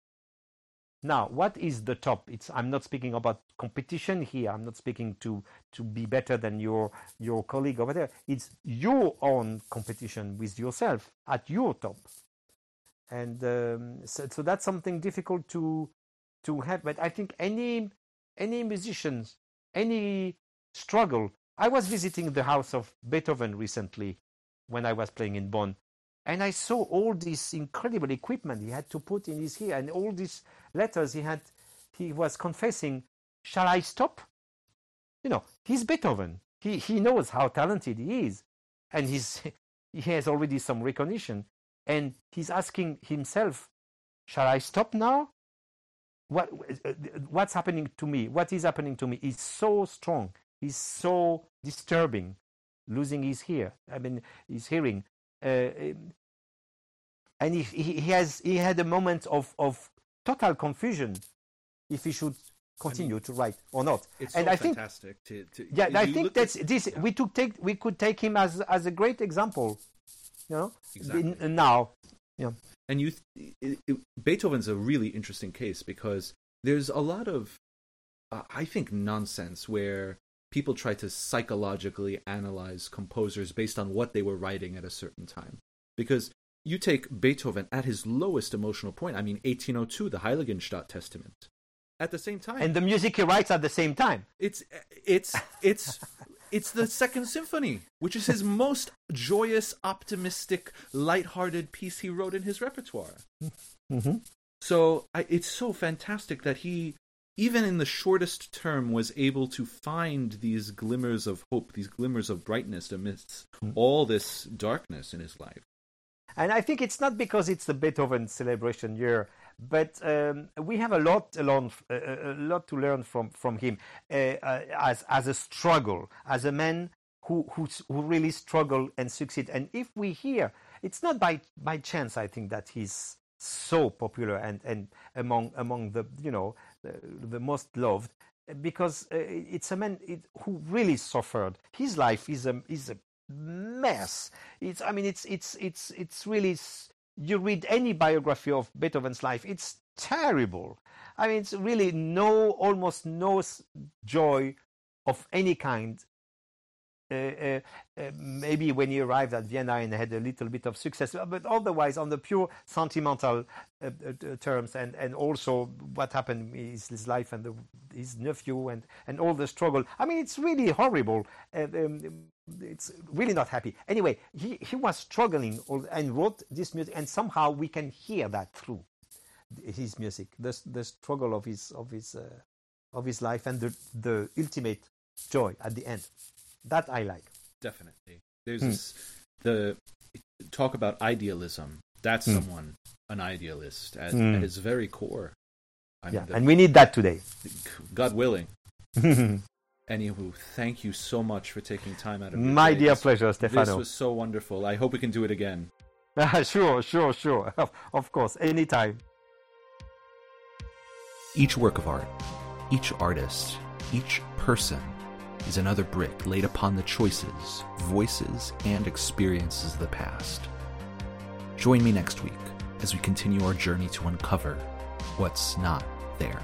Now, what is the top? It's, I'm not speaking about competition here. I'm not speaking to, to be better than your, your colleague over there. It's your own competition with yourself at your top. And um, so, so that's something difficult to, to have. But I think any, any musicians, any struggle. I was visiting the house of Beethoven recently when I was playing in Bonn. And I saw all this incredible equipment he had to put in his ear and all these letters he had. He was confessing, Shall I stop? You know, he's Beethoven. He, he knows how talented he is. And he's, he has already some recognition. And he's asking himself, Shall I stop now? What, uh, uh, what's happening to me? What is happening to me is so strong, is so disturbing. Losing his ear, I mean, his hearing. Uh, and he, he has he had a moment of, of total confusion if he should continue I mean, to write or not. It's and so I think. To, to, yeah, I think that's this. Yeah. We took take we could take him as as a great example. You know, exactly. in, now, yeah. And you, it, it, Beethoven's a really interesting case because there's a lot of, uh, I think, nonsense where people try to psychologically analyze composers based on what they were writing at a certain time. Because you take Beethoven at his lowest emotional point, I mean, 1802, the Heiligenstadt Testament. At the same time, and the music he writes at the same time. It's it's it's it's the Second Symphony, which is his most joyous, optimistic, light-hearted piece he wrote in his repertoire. Mm-hmm. So I, it's so fantastic that he even in the shortest term, was able to find these glimmers of hope, these glimmers of brightness amidst mm. all this darkness in his life. And I think it's not because it's the Beethoven celebration year, but um, we have a lot, a lot, a lot to learn from from him uh, uh, as as a struggle, as a man who who who really struggle and succeed. And if we hear, it's not by by chance. I think that he's so popular and and among among the you know the, most loved because uh, it's a man who really suffered. His life is a is a mess. It's I mean it's it's it's it's really you read any biography of Beethoven's life, it's terrible. I mean, it's really no almost no joy of any kind Uh, uh, uh, maybe when he arrived at Vienna and had a little bit of success, but otherwise on the pure sentimental terms, and, and also what happened in his life and the, his nephew and, and all the struggle. I mean, it's really horrible. Um, it's really not happy. Anyway, he, he was struggling and wrote this music, and somehow we can hear that through his music, the, the struggle of his of his uh, of his life and the the ultimate joy at the end. That I like. Definitely. There's hmm. this, the talk about idealism. That's hmm. someone an idealist at, hmm. at, his very core. I yeah, the, and we need that today. God willing. Anywho, thank you so much for taking time out of your My day. dear pleasure, Stefano. This was so wonderful. I hope we can do it again. sure, sure, sure. Of course, anytime. Each work of art, each artist, each person is another brick laid upon the choices, voices, and experiences of the past. Join me next week as we continue our journey to uncover what's not there.